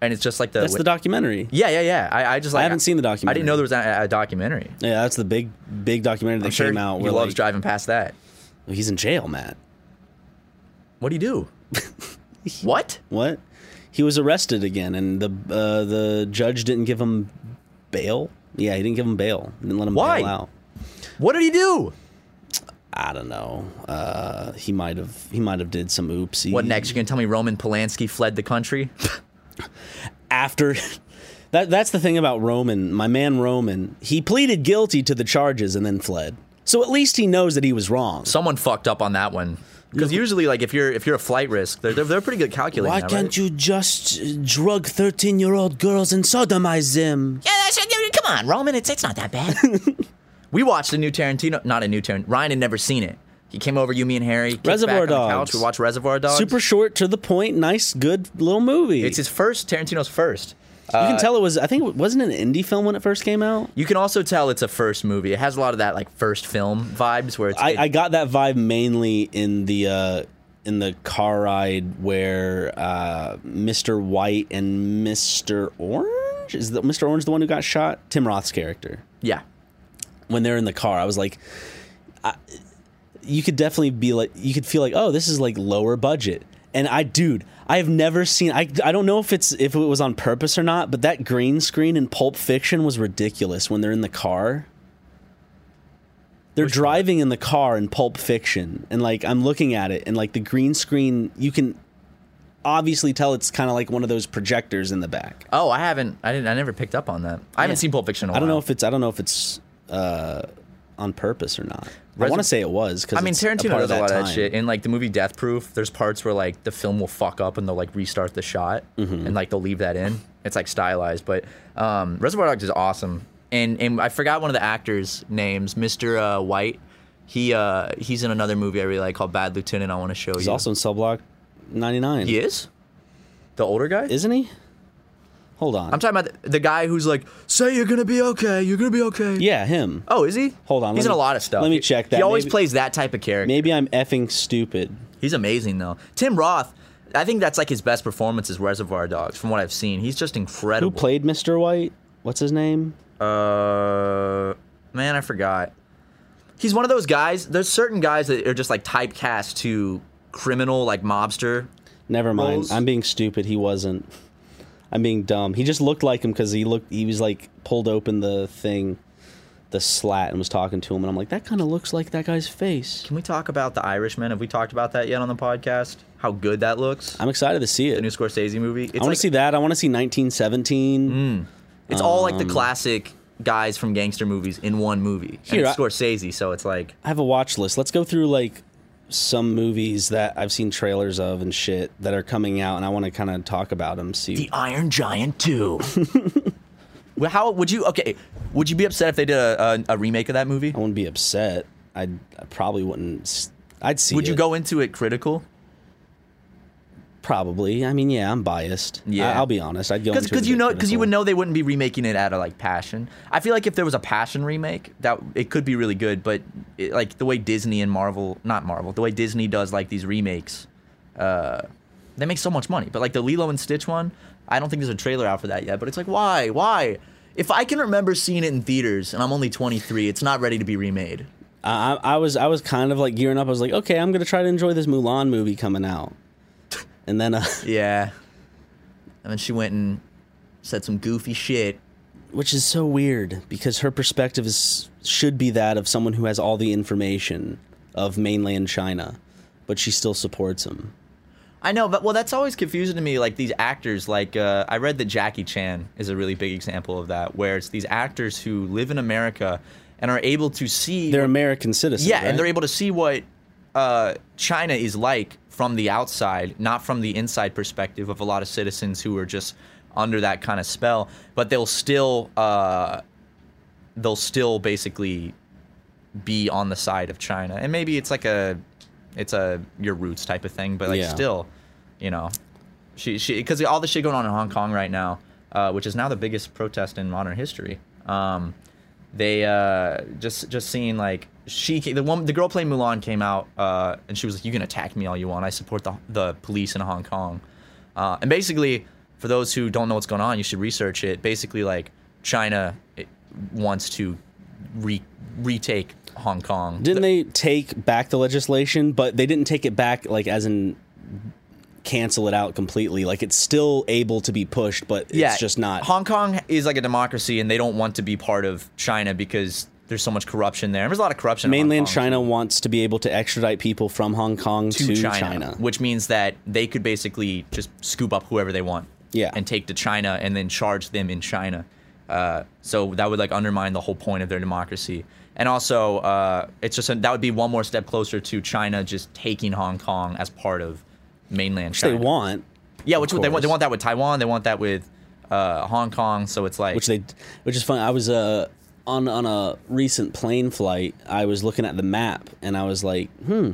And it's just like the That's the documentary. Yeah, yeah, yeah. I, I just like I haven't seen the documentary. I didn't know there was a, a documentary. Yeah, that's the big, big documentary that I'm sure came out. he where loves like, driving past that. He's in jail, Matt. What do you do? what? What? He was arrested again, and the uh, the judge didn't give him bail. Yeah, he didn't give him bail. He Didn't let him Why? bail out. What did he do? I don't know. Uh, he might have. He might have did some oopsie. What next? You're gonna tell me Roman Polanski fled the country? after that that's the thing about Roman, my man Roman. He pleaded guilty to the charges and then fled. So at least he knows that he was wrong. Someone fucked up on that one. Because usually, like if you're if you're a flight risk, they're they're, they're pretty good calculating. Why that, can't right? you just drug 13-year-old girls and sodomize them? Yeah, that's, come on, Roman. It's it's not that bad. we watched a new Tarantino, not a new Tarantino. Ryan had never seen it. He came over, you, me, and Harry. Reservoir back on the Dogs. couch. We watched Reservoir Dogs. Super short to the point, nice good little movie. It's his first Tarantino's first. you can tell it was. I think it wasn't an indie film when it first came out. You can also tell it's a first movie. It has a lot of that like first film vibes where it's. I, it- I got that vibe mainly in the uh, in the car ride where uh, Mr. White and Mr. Orange is the, Mr. Orange the one who got shot. Tim Roth's character. yeah. When they're in the car, I was like, I, you could definitely be like, you could feel like, oh, this is like lower budget. And I, dude, I have never seen. I, I don't know if it's if it was on purpose or not, but that green screen in Pulp Fiction was ridiculous when they're in the car. They're driving in the car in Pulp Fiction, and like I'm looking at it, and like the green screen, you can obviously tell it's kind of like one of those projectors in the back. Oh, I haven't. I didn't. I never picked up on that. I haven't Yeah. seen Pulp Fiction. In a I don't know if it's I don't know if it's uh, on purpose or not. I want to say it was because I mean, Tarantino does a lot of that shit. In like the movie Death Proof, there's parts where like the film will fuck up and they'll like restart the shot Mm-hmm. and like they'll leave that in. It's like stylized, but um, Reservoir Dogs is awesome. And and I forgot one of the actors' names, Mr. Uh, White. He uh, he's in another movie I really like called Bad Lieutenant. I want to show He's you. also in Cell Block 99. he is the older guy. Isn't he? Hold on. I'm talking about the, the guy who's like, "Say you're gonna be okay. You're gonna be okay." yeah, him. Oh, is he? Hold on, He's let in a lot of stuff. let me check that. He always Maybe- plays that type of character. Maybe I'm effing stupid. He's amazing though. Tim Roth, I think that's like his best performance is Reservoir Dogs from what I've seen. He's just incredible. Who played Mr. White? What's his name? Uh, man, I forgot. He's one of those guys. There's certain guys that are just like typecast to criminal, like mobster. Never mind. Roles? I'm being stupid. He wasn't. I'm being dumb. He just looked like him because he looked. He was like pulled open the thing, the slat, and was talking to him. And I'm like, that kind of looks like that guy's face. Can we talk about The Irishman? Have we talked about that yet on the podcast? How good that looks. I'm excited to see it. The new. Scorsese movie. It's I want to like, see that. I want to see 1917. It's all like Um, the classic guys from gangster movies in one movie. Here, and it's Scorsese, so it's like I have a watch list. Let's go through like some movies that I've seen trailers of and shit that are coming out, and I want to kind of talk about them. See, The Iron Giant 2. well, how would you? Okay, would you be upset if they did a, a, a remake of that movie? I wouldn't be upset. I'd, I probably wouldn't. s- I'd see. Would you it. go into it critical? Probably. I mean, yeah, I'm biased. Yeah. I, will be honest. I'd go Because you know because you would know they wouldn't be remaking it out of like passion. I feel like if there was a passion remake, that it could be really good. But it, like the way Disney and Marvel, not Marvel, the way Disney does like these remakes, uh, they make so much money. But like the Lilo and Stitch one, I don't think there's a trailer out for that yet. But it's like why, why? If I can remember seeing it in theaters and I'm only 23, it's not ready to be remade. I, I I was I was kind of like gearing up. I was like, okay, I'm gonna try to enjoy this Mulan movie coming out, and then uh, Yeah. And then she went and said some goofy shit. which is so weird because her perspective is should be that of someone who has all the information of mainland China, but she still supports him. I know, but well, that's always confusing to me. Like these actors, like uh, I read that Jackie Chan is a really big example of that, where it's these actors who live in America and are able to see. They're American citizens. yeah, right? and they're able to see what uh, China is like from the outside, not from the inside perspective of a lot of citizens who are just under that kind of spell. But they'll still, uh, they'll still basically be on the side of China, and maybe it's like a, it's a your roots type of thing, but like Yeah. still, you know, she she because all the shit going on in Hong Kong right now, uh, which is now the biggest protest in modern history. Um, they uh, just just seeing like she the one the girl playing Mulan came out uh, and she was like, "You can attack me all you want. I support the the police in Hong Kong." Uh, and basically, for those who don't know what's going on, you should research it. Basically, like China wants to re- retake Hong Kong. Didn't they take back the legislation, but they didn't take it back like as in cancel it out completely. Like it's still able to be pushed, but it's just not. Hong Kong is like a democracy, and they don't want to be part of China because there's so much corruption there. There's a lot of corruption. Mainland China wants to be able to extradite people from Hong Kong to, to China. China, which means that they could basically just scoop up whoever they want, Yeah. and take to China and then charge them in China. Uh, so that would like undermine the whole point of their democracy. And also, uh, it's just a, that would be one more step closer to China just taking Hong Kong as part of mainland Which China. they want, yeah, which they want. They want that with Taiwan. They want that with uh, Hong Kong. So it's like which they, which is funny. I was uh, on on a recent plane flight. I was looking at the map and I was like, hmm,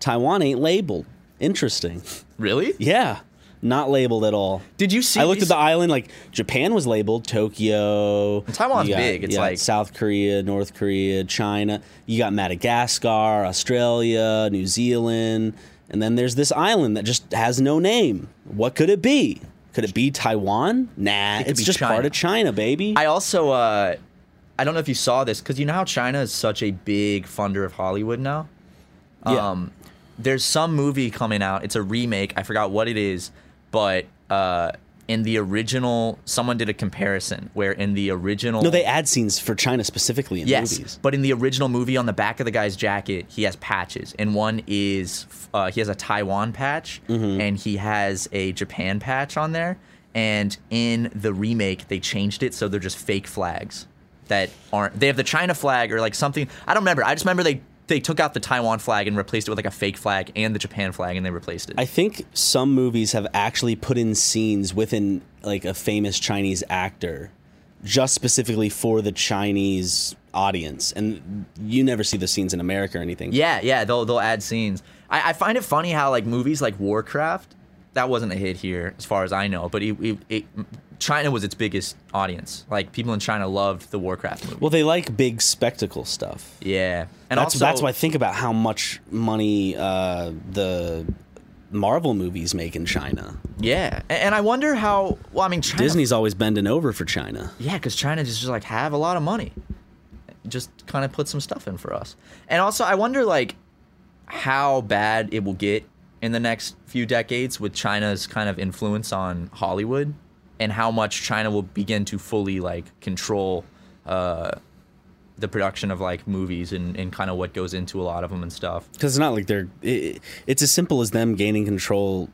Taiwan ain't labeled. Interesting. really. Yeah, not labeled at all. Did you see? I looked at the island. Like Japan was labeled, Tokyo. Taiwan's you got- big, it's like- South Korea, North Korea, China. You got Madagascar, Australia, New Zealand, and then there's this island that just has no name. What could it be? Could it be Taiwan? Nah, could it's just part of China, baby. I also, uh, I don't know if you saw this because you know how China is such a big funder of Hollywood now. Yeah. Um, there's some movie coming out. It's a remake. I forgot what it is, but uh, in the original, someone did a comparison where in the original, no, they add scenes for China specifically in yes, movies. but in the original movie, on the back of the guy's jacket, he has patches, and one is uh, he has a Taiwan patch, Mm-hmm. and he has a Japan patch on there. And in the remake, they changed it so they're just fake flags that aren't. They have the China flag or like something. I don't remember. I just remember they they took out the Taiwan flag and replaced it with like a fake flag and the Japan flag, and they replaced it. I think some movies have actually put in scenes within like a famous Chinese actor just specifically for the Chinese audience. And you never see the scenes in America or anything. Yeah, yeah, they'll they'll add scenes. I, I find it funny how like movies like Warcraft, that wasn't a hit here as far as I know, but it, it, it, China was its biggest audience. Like people in China loved the Warcraft movie. Well, they like big spectacle stuff. yeah, and that's also that's why I think about how much money uh, the Marvel movies make in China. yeah, and, and I wonder how. Well, I mean, China, Disney's always bending over for China. Yeah, because China just, just like have a lot of money. Just kind of put some stuff in for us. And also, I wonder like how bad it will get in the next few decades with China's kind of influence on Hollywood, and how much China will begin to fully like control uh, the production of like movies and, and kind of what goes into a lot of them and stuff. because it's not like they're it, it's as simple as them gaining control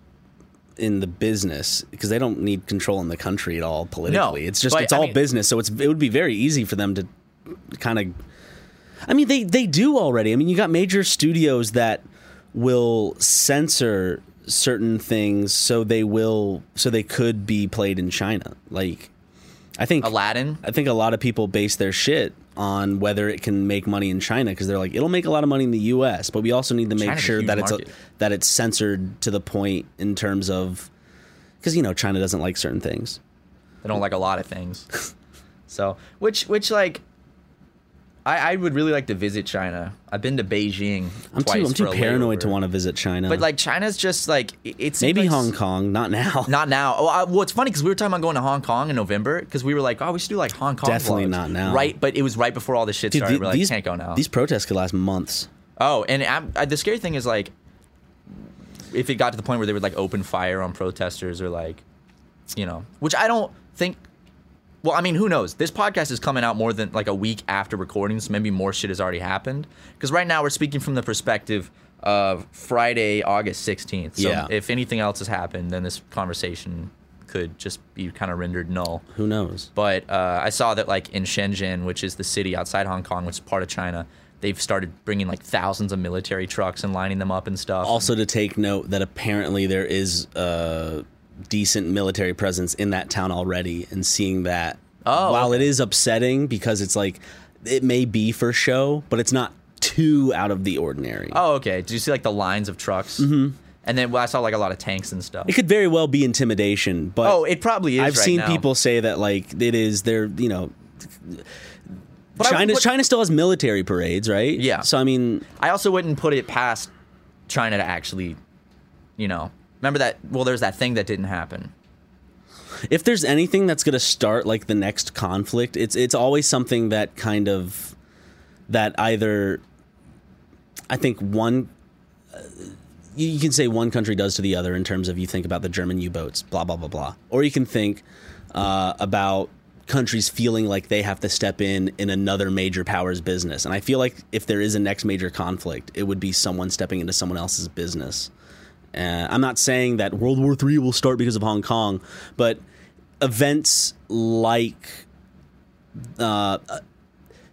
in the business because they don't need control in the country at all politically. No, it's just but, it's I all mean- business so it's it would be very easy for them to kind of i mean they they do already. I mean you got major studios that will censor certain things so they will so they could be played in china like i think Aladdin, I think a lot of people base their shit on whether it can make money in China because they're like it'll make a lot of money in the U.S. But we also need to make China's sure that it's a, that it's censored to the point in terms of because you know China doesn't like certain things. They don't like a lot of things. so, which which like, I I would really like to visit China. I've been to Beijing. I'm twice too I'm too paranoid to want to visit China. But like China's just like it- it's maybe Hong Kong, not now. Not now. Oh, I, well, it's funny because we were talking about going to Hong Kong in November because we were like, oh, we should do like Hong Kong. Definitely vlogs. not now. Right, but it was right before all this shit Dude, started. the- we're like, these can't go now. These protests could last months. Oh, and I, the scary thing is like, if it got to the point where they would like open fire on protesters or like, you know, which I don't think. Well, I mean, who knows? This podcast is coming out more than like a week after recording, so maybe more shit has already happened. Because right now we're speaking from the perspective of Friday, August sixteenth. So Yeah. if anything else has happened, then this conversation could just be kind of rendered null. Who knows? But uh, I saw that like in Shenzhen, which is the city outside Hong Kong, which is part of China, they've started bringing like thousands of military trucks and lining them up and stuff. Also, to take note that apparently there is a decent military presence in that town already, and seeing that, Oh, while it is upsetting because it's like it may be for show, but it's not too out of the ordinary. oh, okay. Did you see like the lines of trucks? Mm-hmm. And then well, I saw like a lot of tanks and stuff. It could very well be intimidation, but oh, it probably is. I've right seen now. people say that like it is. They're you know. But China, put- China still has military parades, right? Yeah. So I mean, I also wouldn't put it past China to actually, you know, remember that. Well, there's that thing that didn't happen. if there's anything that's going to start like the next conflict, it's it's always something that kind of that either I think one uh, you, you can say one country does to the other in terms of you think about the German U-boats, blah blah blah blah, or you can think uh, about countries feeling like they have to step in in another major power's business. And I feel like if there is a next major conflict, it would be someone stepping into someone else's business. Uh, I'm not saying that World War III will start because of Hong Kong, but events like uh,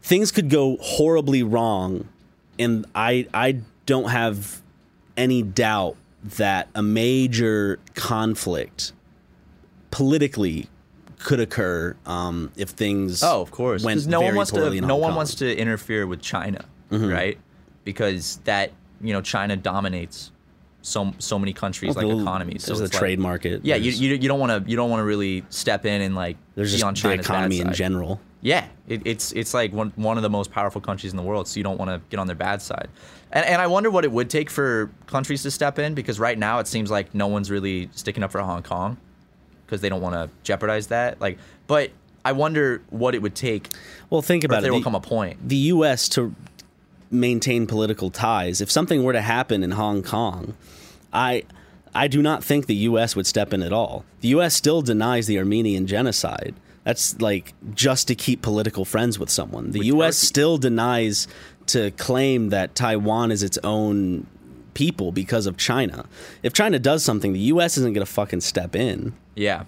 things could go horribly wrong, and I I don't have any doubt that a major conflict politically could occur um, if things Oh, of course. went no one wants to. No one Kong. wants to interfere with China, right? Because that you know China dominates so so many countries Well, like the- economies. So there's a like- trade market. Yeah, you, you, you don't want to you don't want to really step in and like There's be just on the China's bad economy in general. Yeah, it, it's it's like one one of the most powerful countries in the world, so you don't want to get on their bad side. And and I wonder what it would take for countries to step in because right now it seems like no one's really sticking up for Hong Kong because they don't want to jeopardize that. Like, but I wonder what it would take. Well, think about if there it. will come a point. the U.S. to maintain political ties. If something were to happen in Hong Kong, I I do not think the U.S. would step in at all. The U.S. still denies the Armenian genocide. That's like just to keep political friends with someone. The U.S. Turkey. still denies to claim that Taiwan is its own people because of China. If China does something, the U.S. isn't going to fucking step in. Yeah,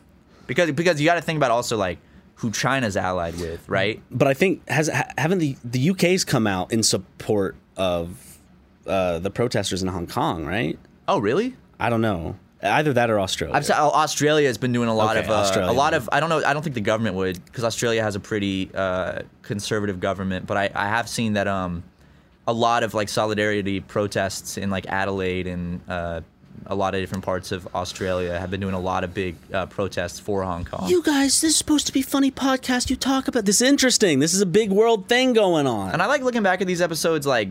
because because you got to think about also like who China's allied with, right? but I think has haven't the the UK's come out in support of uh, the protesters in Hong Kong, right? Oh, really? I don't know. Either that or Australia. I've, Australia has been doing a lot Okay, of uh, a lot of. I don't know. I don't think the government would because Australia has a pretty uh, conservative government. But I, I have seen that um, a lot of like solidarity protests in like Adelaide and uh, a lot of different parts of Australia have been doing a lot of big uh, protests for Hong Kong. you guys, this is supposed to be funny podcast. You talk about this interesting. This is a big world thing going on. and I like looking back at these episodes like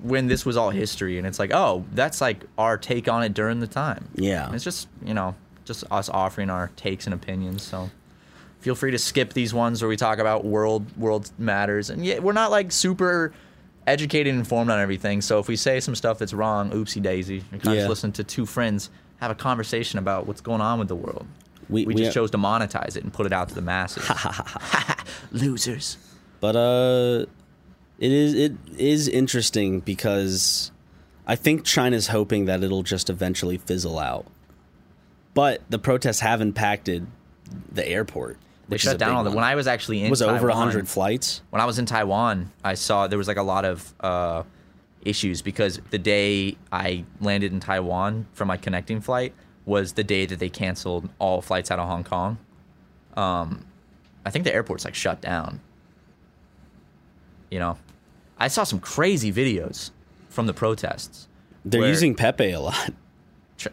when this was all history, and it's like, oh, that's like our take on it during the time. Yeah. And it's just you know just us offering our takes and opinions. So feel free to skip these ones where we talk about world world matters, and yeah, we're not like super educated and informed on everything. So if we say some stuff that's wrong, oopsie daisy. You're kind of Yeah. just listening to two friends have a conversation about what's going on with the world. We- we we- just chose to monetize it and put it out to the masses. Losers. But uh, it is it is interesting because I think China's hoping that it'll just eventually fizzle out. But the protests have impacted the airport. They which shut down all the. one. When I was actually in was it over Taiwan- hundred flights. when I was in Taiwan, I saw there was like a lot of uh, issues because the day I landed in Taiwan for my connecting flight was the day that they canceled all flights out of Hong Kong. Um, I think the airport's like shut down. You know, I saw some crazy videos from the protests. They're using Pepe a lot.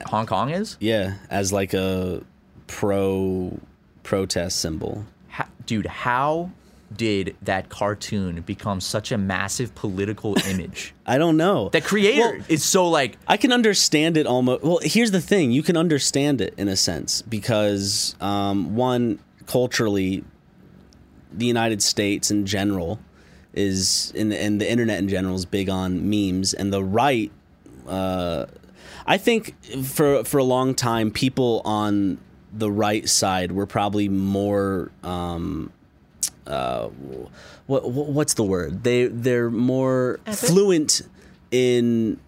Hong Kong is, Yeah, as like a pro protest symbol. Ha- dude. How did that cartoon become such a massive political image? I don't know. The creator Well, is so like I can understand it almost. Well, here's the thing: you can understand it in a sense because um, one, culturally, the United States in general is, in the, and the internet in general is big on memes, and the right. Uh, I think for for a long time, people on the right side were probably more. Um, uh, what, what what's the word? They they're more fluent in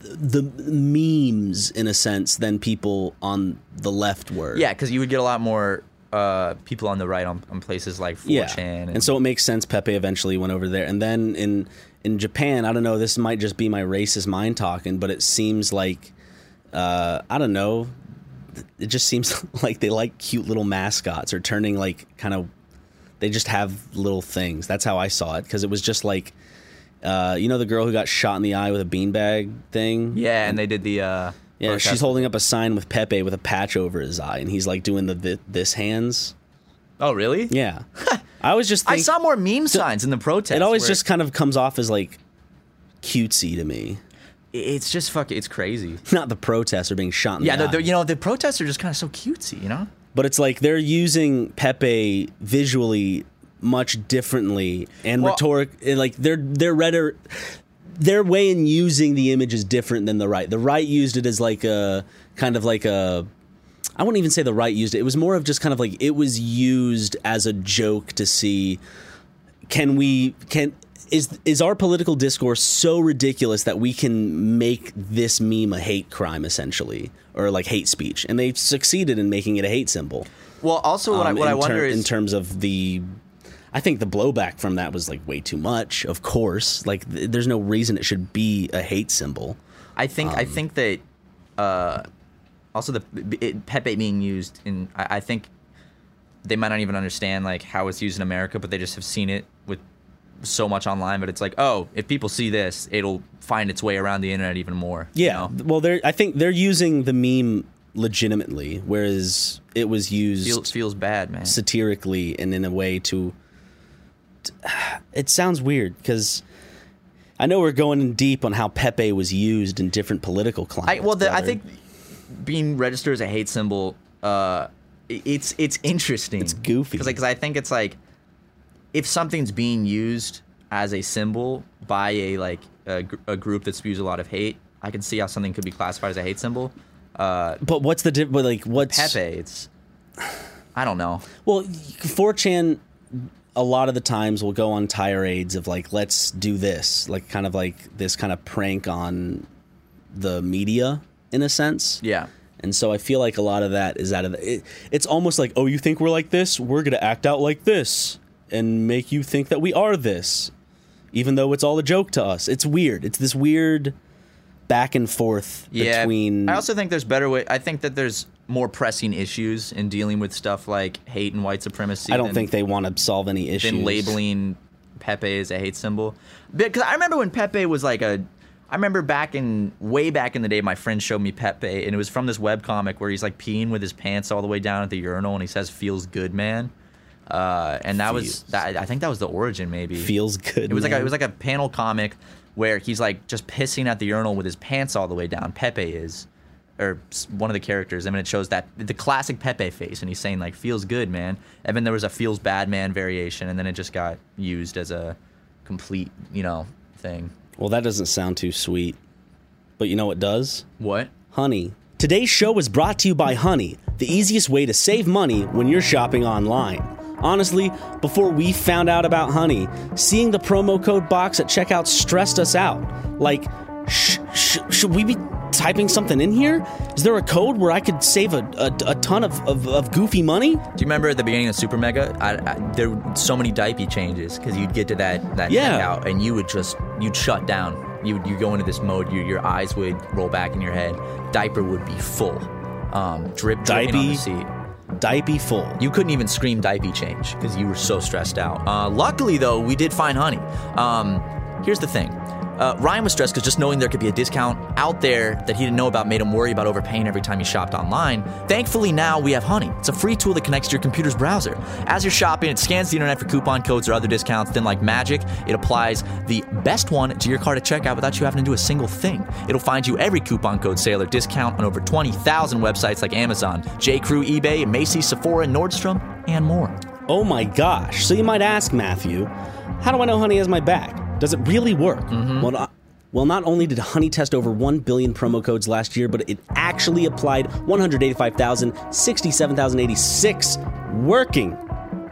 the memes in a sense than people on the left were. Yeah, because you would get a lot more uh, people on the right on, on places like 4chan. yeah. And, And so it makes sense Pepe eventually went over there. And then in in Japan, I don't know, this might just be my racist mind talking, but it seems like uh, I don't know. It just seems like they like cute little mascots or turning like kind of they just have little things. That's how I saw it because it was just like uh, you know the girl who got shot in the eye with a beanbag thing. yeah, and they did the. Uh, Yeah, she's holding up a sign with Pepe with a patch over his eye, and he's like doing the thi- this hands. Oh, really? Yeah, I was just. I saw more meme signs in the protest. It always just kind of comes off as like cutesy to me. It's just fucking. It's crazy. Not the protests are being shot in Yeah, the the, the, eye. you know the protests are just kind of so cutesy. You know. but it's like they're using Pepe visually much differently and Well- rhetoric. Like their their rhetoric, their way in using the image is different than the right. The right used it as like a kind of like a. I wouldn't even say the right used it. It was more of just kind of like it was used as a joke to see can we can is is our political discourse so ridiculous that we can make this meme a hate crime essentially or like hate speech? And they've succeeded in making it a hate symbol. Well, also what I um, what I in ter- wonder in terms of the I think the blowback from that was like way too much of course. Like th- there's no reason it should be a hate symbol. I think um, I think that uh, also the it, Pepe being used in I, I think they might not even understand like how it's used in America, but they just have seen it so much online, but it's like, oh, if people see this, it'll find its way around the internet even more. you Yeah. know? Well, they're. I think they're using the meme legitimately, whereas it was used feels feels bad, man. satirically and in a way to. It sounds weird because I know we're going in deep on how Pepe was used in different political I climates. well, the, I think being registered as a hate symbol, uh, it's it's interesting. It's goofy. because I think it's like if something's being used as a symbol by a like a, gr- a group that spews a lot of hate, I can see how something could be classified as a hate symbol. Uh, But what's the difference? Like, what's Pepe, it's I don't know. Well, 4chan a lot of the times will go on tirades of like, let's do this, like kind of like this kind of prank on the media in a sense. Yeah. And so I feel like a lot of that is out of the, it, it's almost like, oh, you think we're like this? We're going to act out like this and make you think that we are this, even though it's all a joke to us. It's weird. It's this weird back and forth Yeah. between. I also think there's better way. I think that there's more pressing issues in dealing with stuff like hate and white supremacy. I don't than- think they want to solve any issues. than labeling Pepe as a hate symbol. Because I remember when Pepe was like a. I remember back in way back in the day, my friend showed me Pepe, and it was from this webcomic where he's like peeing with his pants all the way down at the urinal, and he says "feels good, man." Uh, and that was that. I think that was the origin, maybe. Feels good. It was like a, it was like a panel comic where he's like just pissing at the urinal with his pants all the way down. Pepe is, or one of the characters. I mean, it shows that the classic Pepe face, and he's saying like "feels good, man." And then there was a "feels bad, man" variation, and then it just got used as a complete, you know, thing. Well, that doesn't sound too sweet. But you know what does? What? Honey. Today's show is brought to you by Honey, the easiest way to save money when you're shopping online. Honestly, before we found out about Honey, seeing the promo code box at checkout stressed us out. Like, sh- sh- should we be typing something in here? Is there a code where I could save a, a, a ton of, of, of goofy money? Do you remember at the beginning of Super Mega? I, I, there were so many diaper changes because you'd get to that that Yeah. checkout and you would just you'd shut down. You would you go into this mode. Your your eyes would roll back in your head. Diaper would be full. Um, drip dripping on the seat. Diaper full. You couldn't even scream diaper change because you were so stressed out. Uh, luckily, though, we did find honey. Um, here's the thing. Uh, Ryan was stressed because just knowing there could be a discount out there that he didn't know about made him worry about overpaying every time he shopped online. Thankfully, now we have Honey. It's a free tool that connects to your computer's browser. As you're shopping, it scans the internet for coupon codes or other discounts. Then, like magic, it applies the best one to your card at checkout without you having to do a single thing. It'll find you every coupon code, sale, or discount on over 20,000 websites like Amazon, J.Crew, eBay, Macy's, Sephora, Nordstrom, and more. Oh my gosh. So you might ask, Matthew, how do I know Honey has my back? Does it really work? Mm-hmm. Well, not, well, not only did Honey test over 1 billion promo codes last year, but it actually applied 185,067,086 working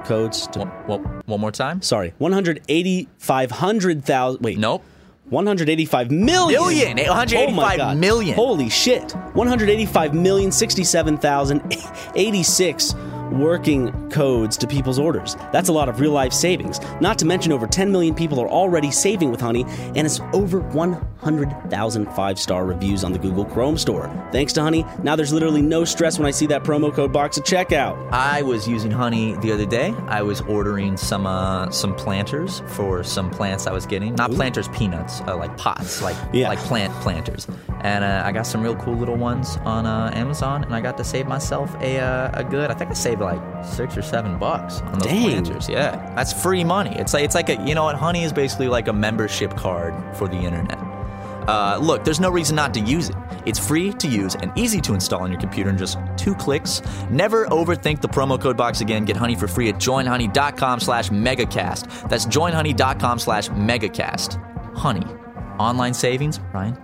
codes to. One, one, one more time? Sorry, 185,000. Wait. Nope. 185 million. Million, 185 oh million. Holy shit. 185 million 67,086 working codes to people's orders. That's a lot of real life savings. Not to mention over 10 million people are already saving with Honey and it's over 100,000 five-star reviews on the Google Chrome store. Thanks to Honey, now there's literally no stress when I see that promo code box at checkout. I was using honey the other day. I was ordering some uh, some planters for some plants I was getting. Not planters, peanuts, uh, like pots, like Yeah. like plant planters. And uh, I got some real cool little ones on uh, Amazon, and I got to save myself a uh, a good. I think I saved like six or seven bucks on those Dang. planters. Yeah, that's free money. It's like it's like a you know what? Honey is basically like a membership card for the internet. Uh, look, there's no reason not to use it. It's free to use and easy to install on your computer in just two clicks. Never overthink the promo code box again. Get Honey for free at joinhoney.com slash megacast. That's joinhoney.com slash megacast. Honey. Online savings, Ryan?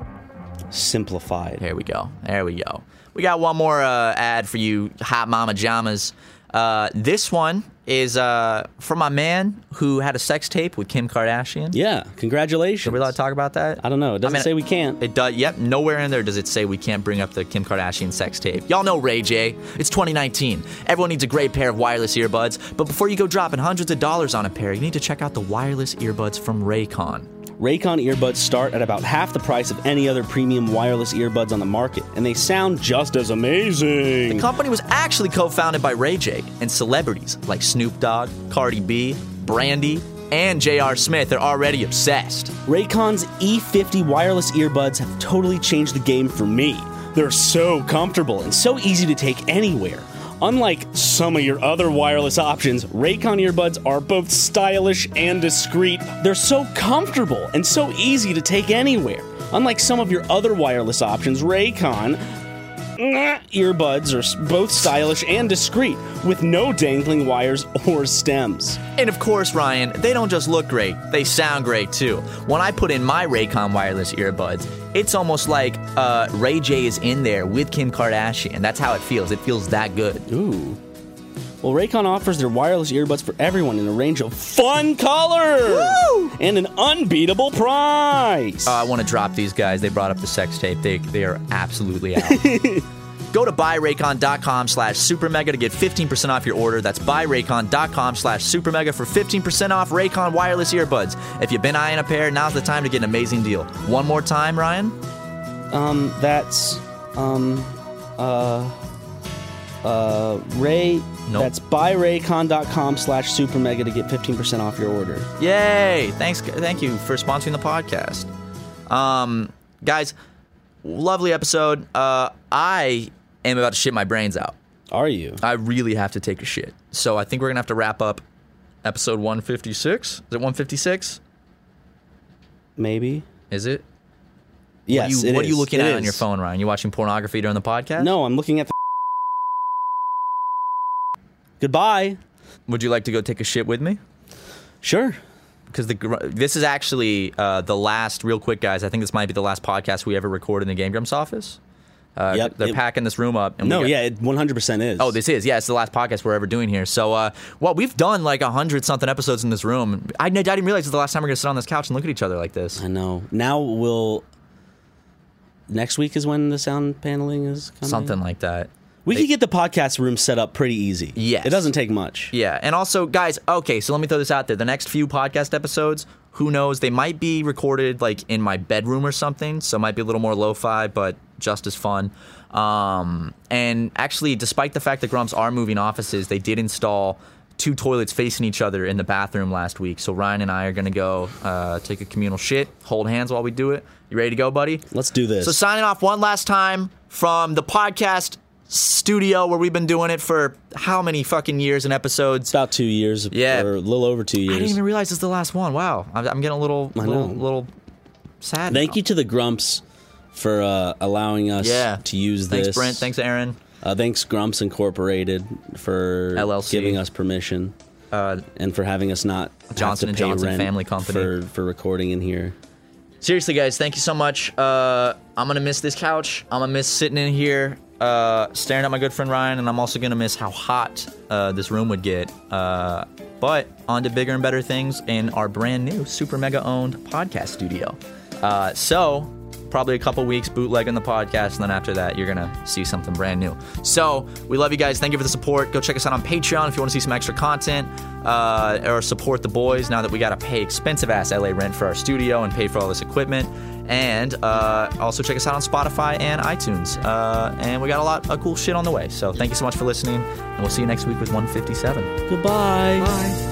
Simplified. There we go. There we go. We got one more uh, ad for you, hot mama jamas. Uh, this one is uh, for my man who had a sex tape with Kim Kardashian. Yeah, congratulations. Are we allowed to talk about that? I don't know. It doesn't I mean, say we can't. It does. Yep. Nowhere in there does it say we can't bring up the Kim Kardashian sex tape. Y'all know Ray J. It's 2019. Everyone needs a great pair of wireless earbuds. But before you go dropping hundreds of dollars on a pair, you need to check out the wireless earbuds from Raycon. Raycon earbuds start at about half the price of any other premium wireless earbuds on the market, and they sound just as amazing. The company was actually co-founded by Ray J and celebrities like Snoop Dogg, Cardi B, Brandy, and J.R. Smith are already obsessed. Raycon's E50 wireless earbuds have totally changed the game for me. They're so comfortable and so easy to take anywhere. Unlike some of your other wireless options, Raycon earbuds are both stylish and discreet. They're so comfortable and so easy to take anywhere. Unlike some of your other wireless options, Raycon earbuds are both stylish and discreet, with no dangling wires or stems. And of course, Ryan, they don't just look great, they sound great too. When I put in my Raycon wireless earbuds, it's almost like uh, Ray J is in there with Kim Kardashian. That's how it feels. It feels that good. Ooh. Well, Raycon offers their wireless earbuds for everyone in a range of fun colors and an unbeatable price. Oh, I want to drop these guys. They brought up the sex tape. They, they are absolutely out. Go to buyraycon.com slash supermega to get 15% off your order. That's buyraycon.com slash supermega for 15% off Raycon wireless earbuds. If you've been eyeing a pair, now's the time to get an amazing deal. One more time, Ryan. um, that's um, uh, uh, Ray. Nope. That's buyraycon.com slash supermega to get 15% off your order. Yay! Thanks, thank you for sponsoring the podcast. Um, guys, lovely episode. Uh, I am about to shit my brains out. Are you? I really have to take a shit. So I think we're gonna have to wrap up episode 156. Is it 156? Maybe. Is it? Yes. what are you, what are you looking at on your phone, Ryan? You watching pornography during the podcast? No, I'm looking at the. Goodbye. Would you like to go take a shit with me? Sure. Because the this is actually uh, the last, real quick, guys. I think this might be the last podcast we ever record in the Game Grumps office. Uh, Yep, They're it- packing this room up. And we No, got- yeah, it 100% is. Oh, this is yeah. It's the last podcast we're ever doing here. So, uh, well, we've done like a hundred something episodes in this room. I, I didn't realize it's the last time we're gonna sit on this couch and look at each other like this. I know. Now we'll. Next week is when the sound paneling is coming. Something like that. We could get the podcast room set up pretty easy. Yes. It doesn't take much. Yeah, and also, guys. Okay, so let me throw this out there. The next few podcast episodes, who knows? They might be recorded like in my bedroom or something, so it might be a little more lo-fi, but just as fun. Um, and actually, despite the fact that Grumps are moving offices, they did install two toilets facing each other in the bathroom last week. So Ryan and I are gonna go uh, take a communal shit, hold hands while we do it. You ready to go, buddy? Let's do this. So signing off one last time from the podcast studio where we've been doing it for how many fucking years and episodes? about two years. Yeah. Or a little over two years. I didn't even realize this is the last one. Wow, I'm, I'm getting a little, little, little sad. Thank now. you to the Grumps for uh, allowing us Yeah. to use Thanks, this. Thanks, Brent. Thanks, Arin. Uh, thanks, Grumps Incorporated, for LLC. giving us permission Uh, and for having us not have Johnson and Johnson Family Company. for for recording in here. seriously, guys, thank you so much. Uh, I'm gonna miss this couch. I'm gonna miss sitting in here, uh, staring at my good friend Ryan, and I'm also gonna miss how hot uh, this room would get. Uh, but on to bigger and better things in our brand new, super mega owned podcast studio. Uh, so probably a couple weeks bootlegging the podcast, and then after that, you're gonna see something brand new. So we love you guys. Thank you for the support. Go check us out on Patreon if you want to see some extra content uh, or support the boys. Now that we gotta pay expensive ass LA rent for our studio and pay for all this equipment, and uh, also check us out on Spotify and iTunes. Uh, and we got a lot of cool shit on the way. So thank you so much for listening, and we'll see you next week with 157. Goodbye. Bye.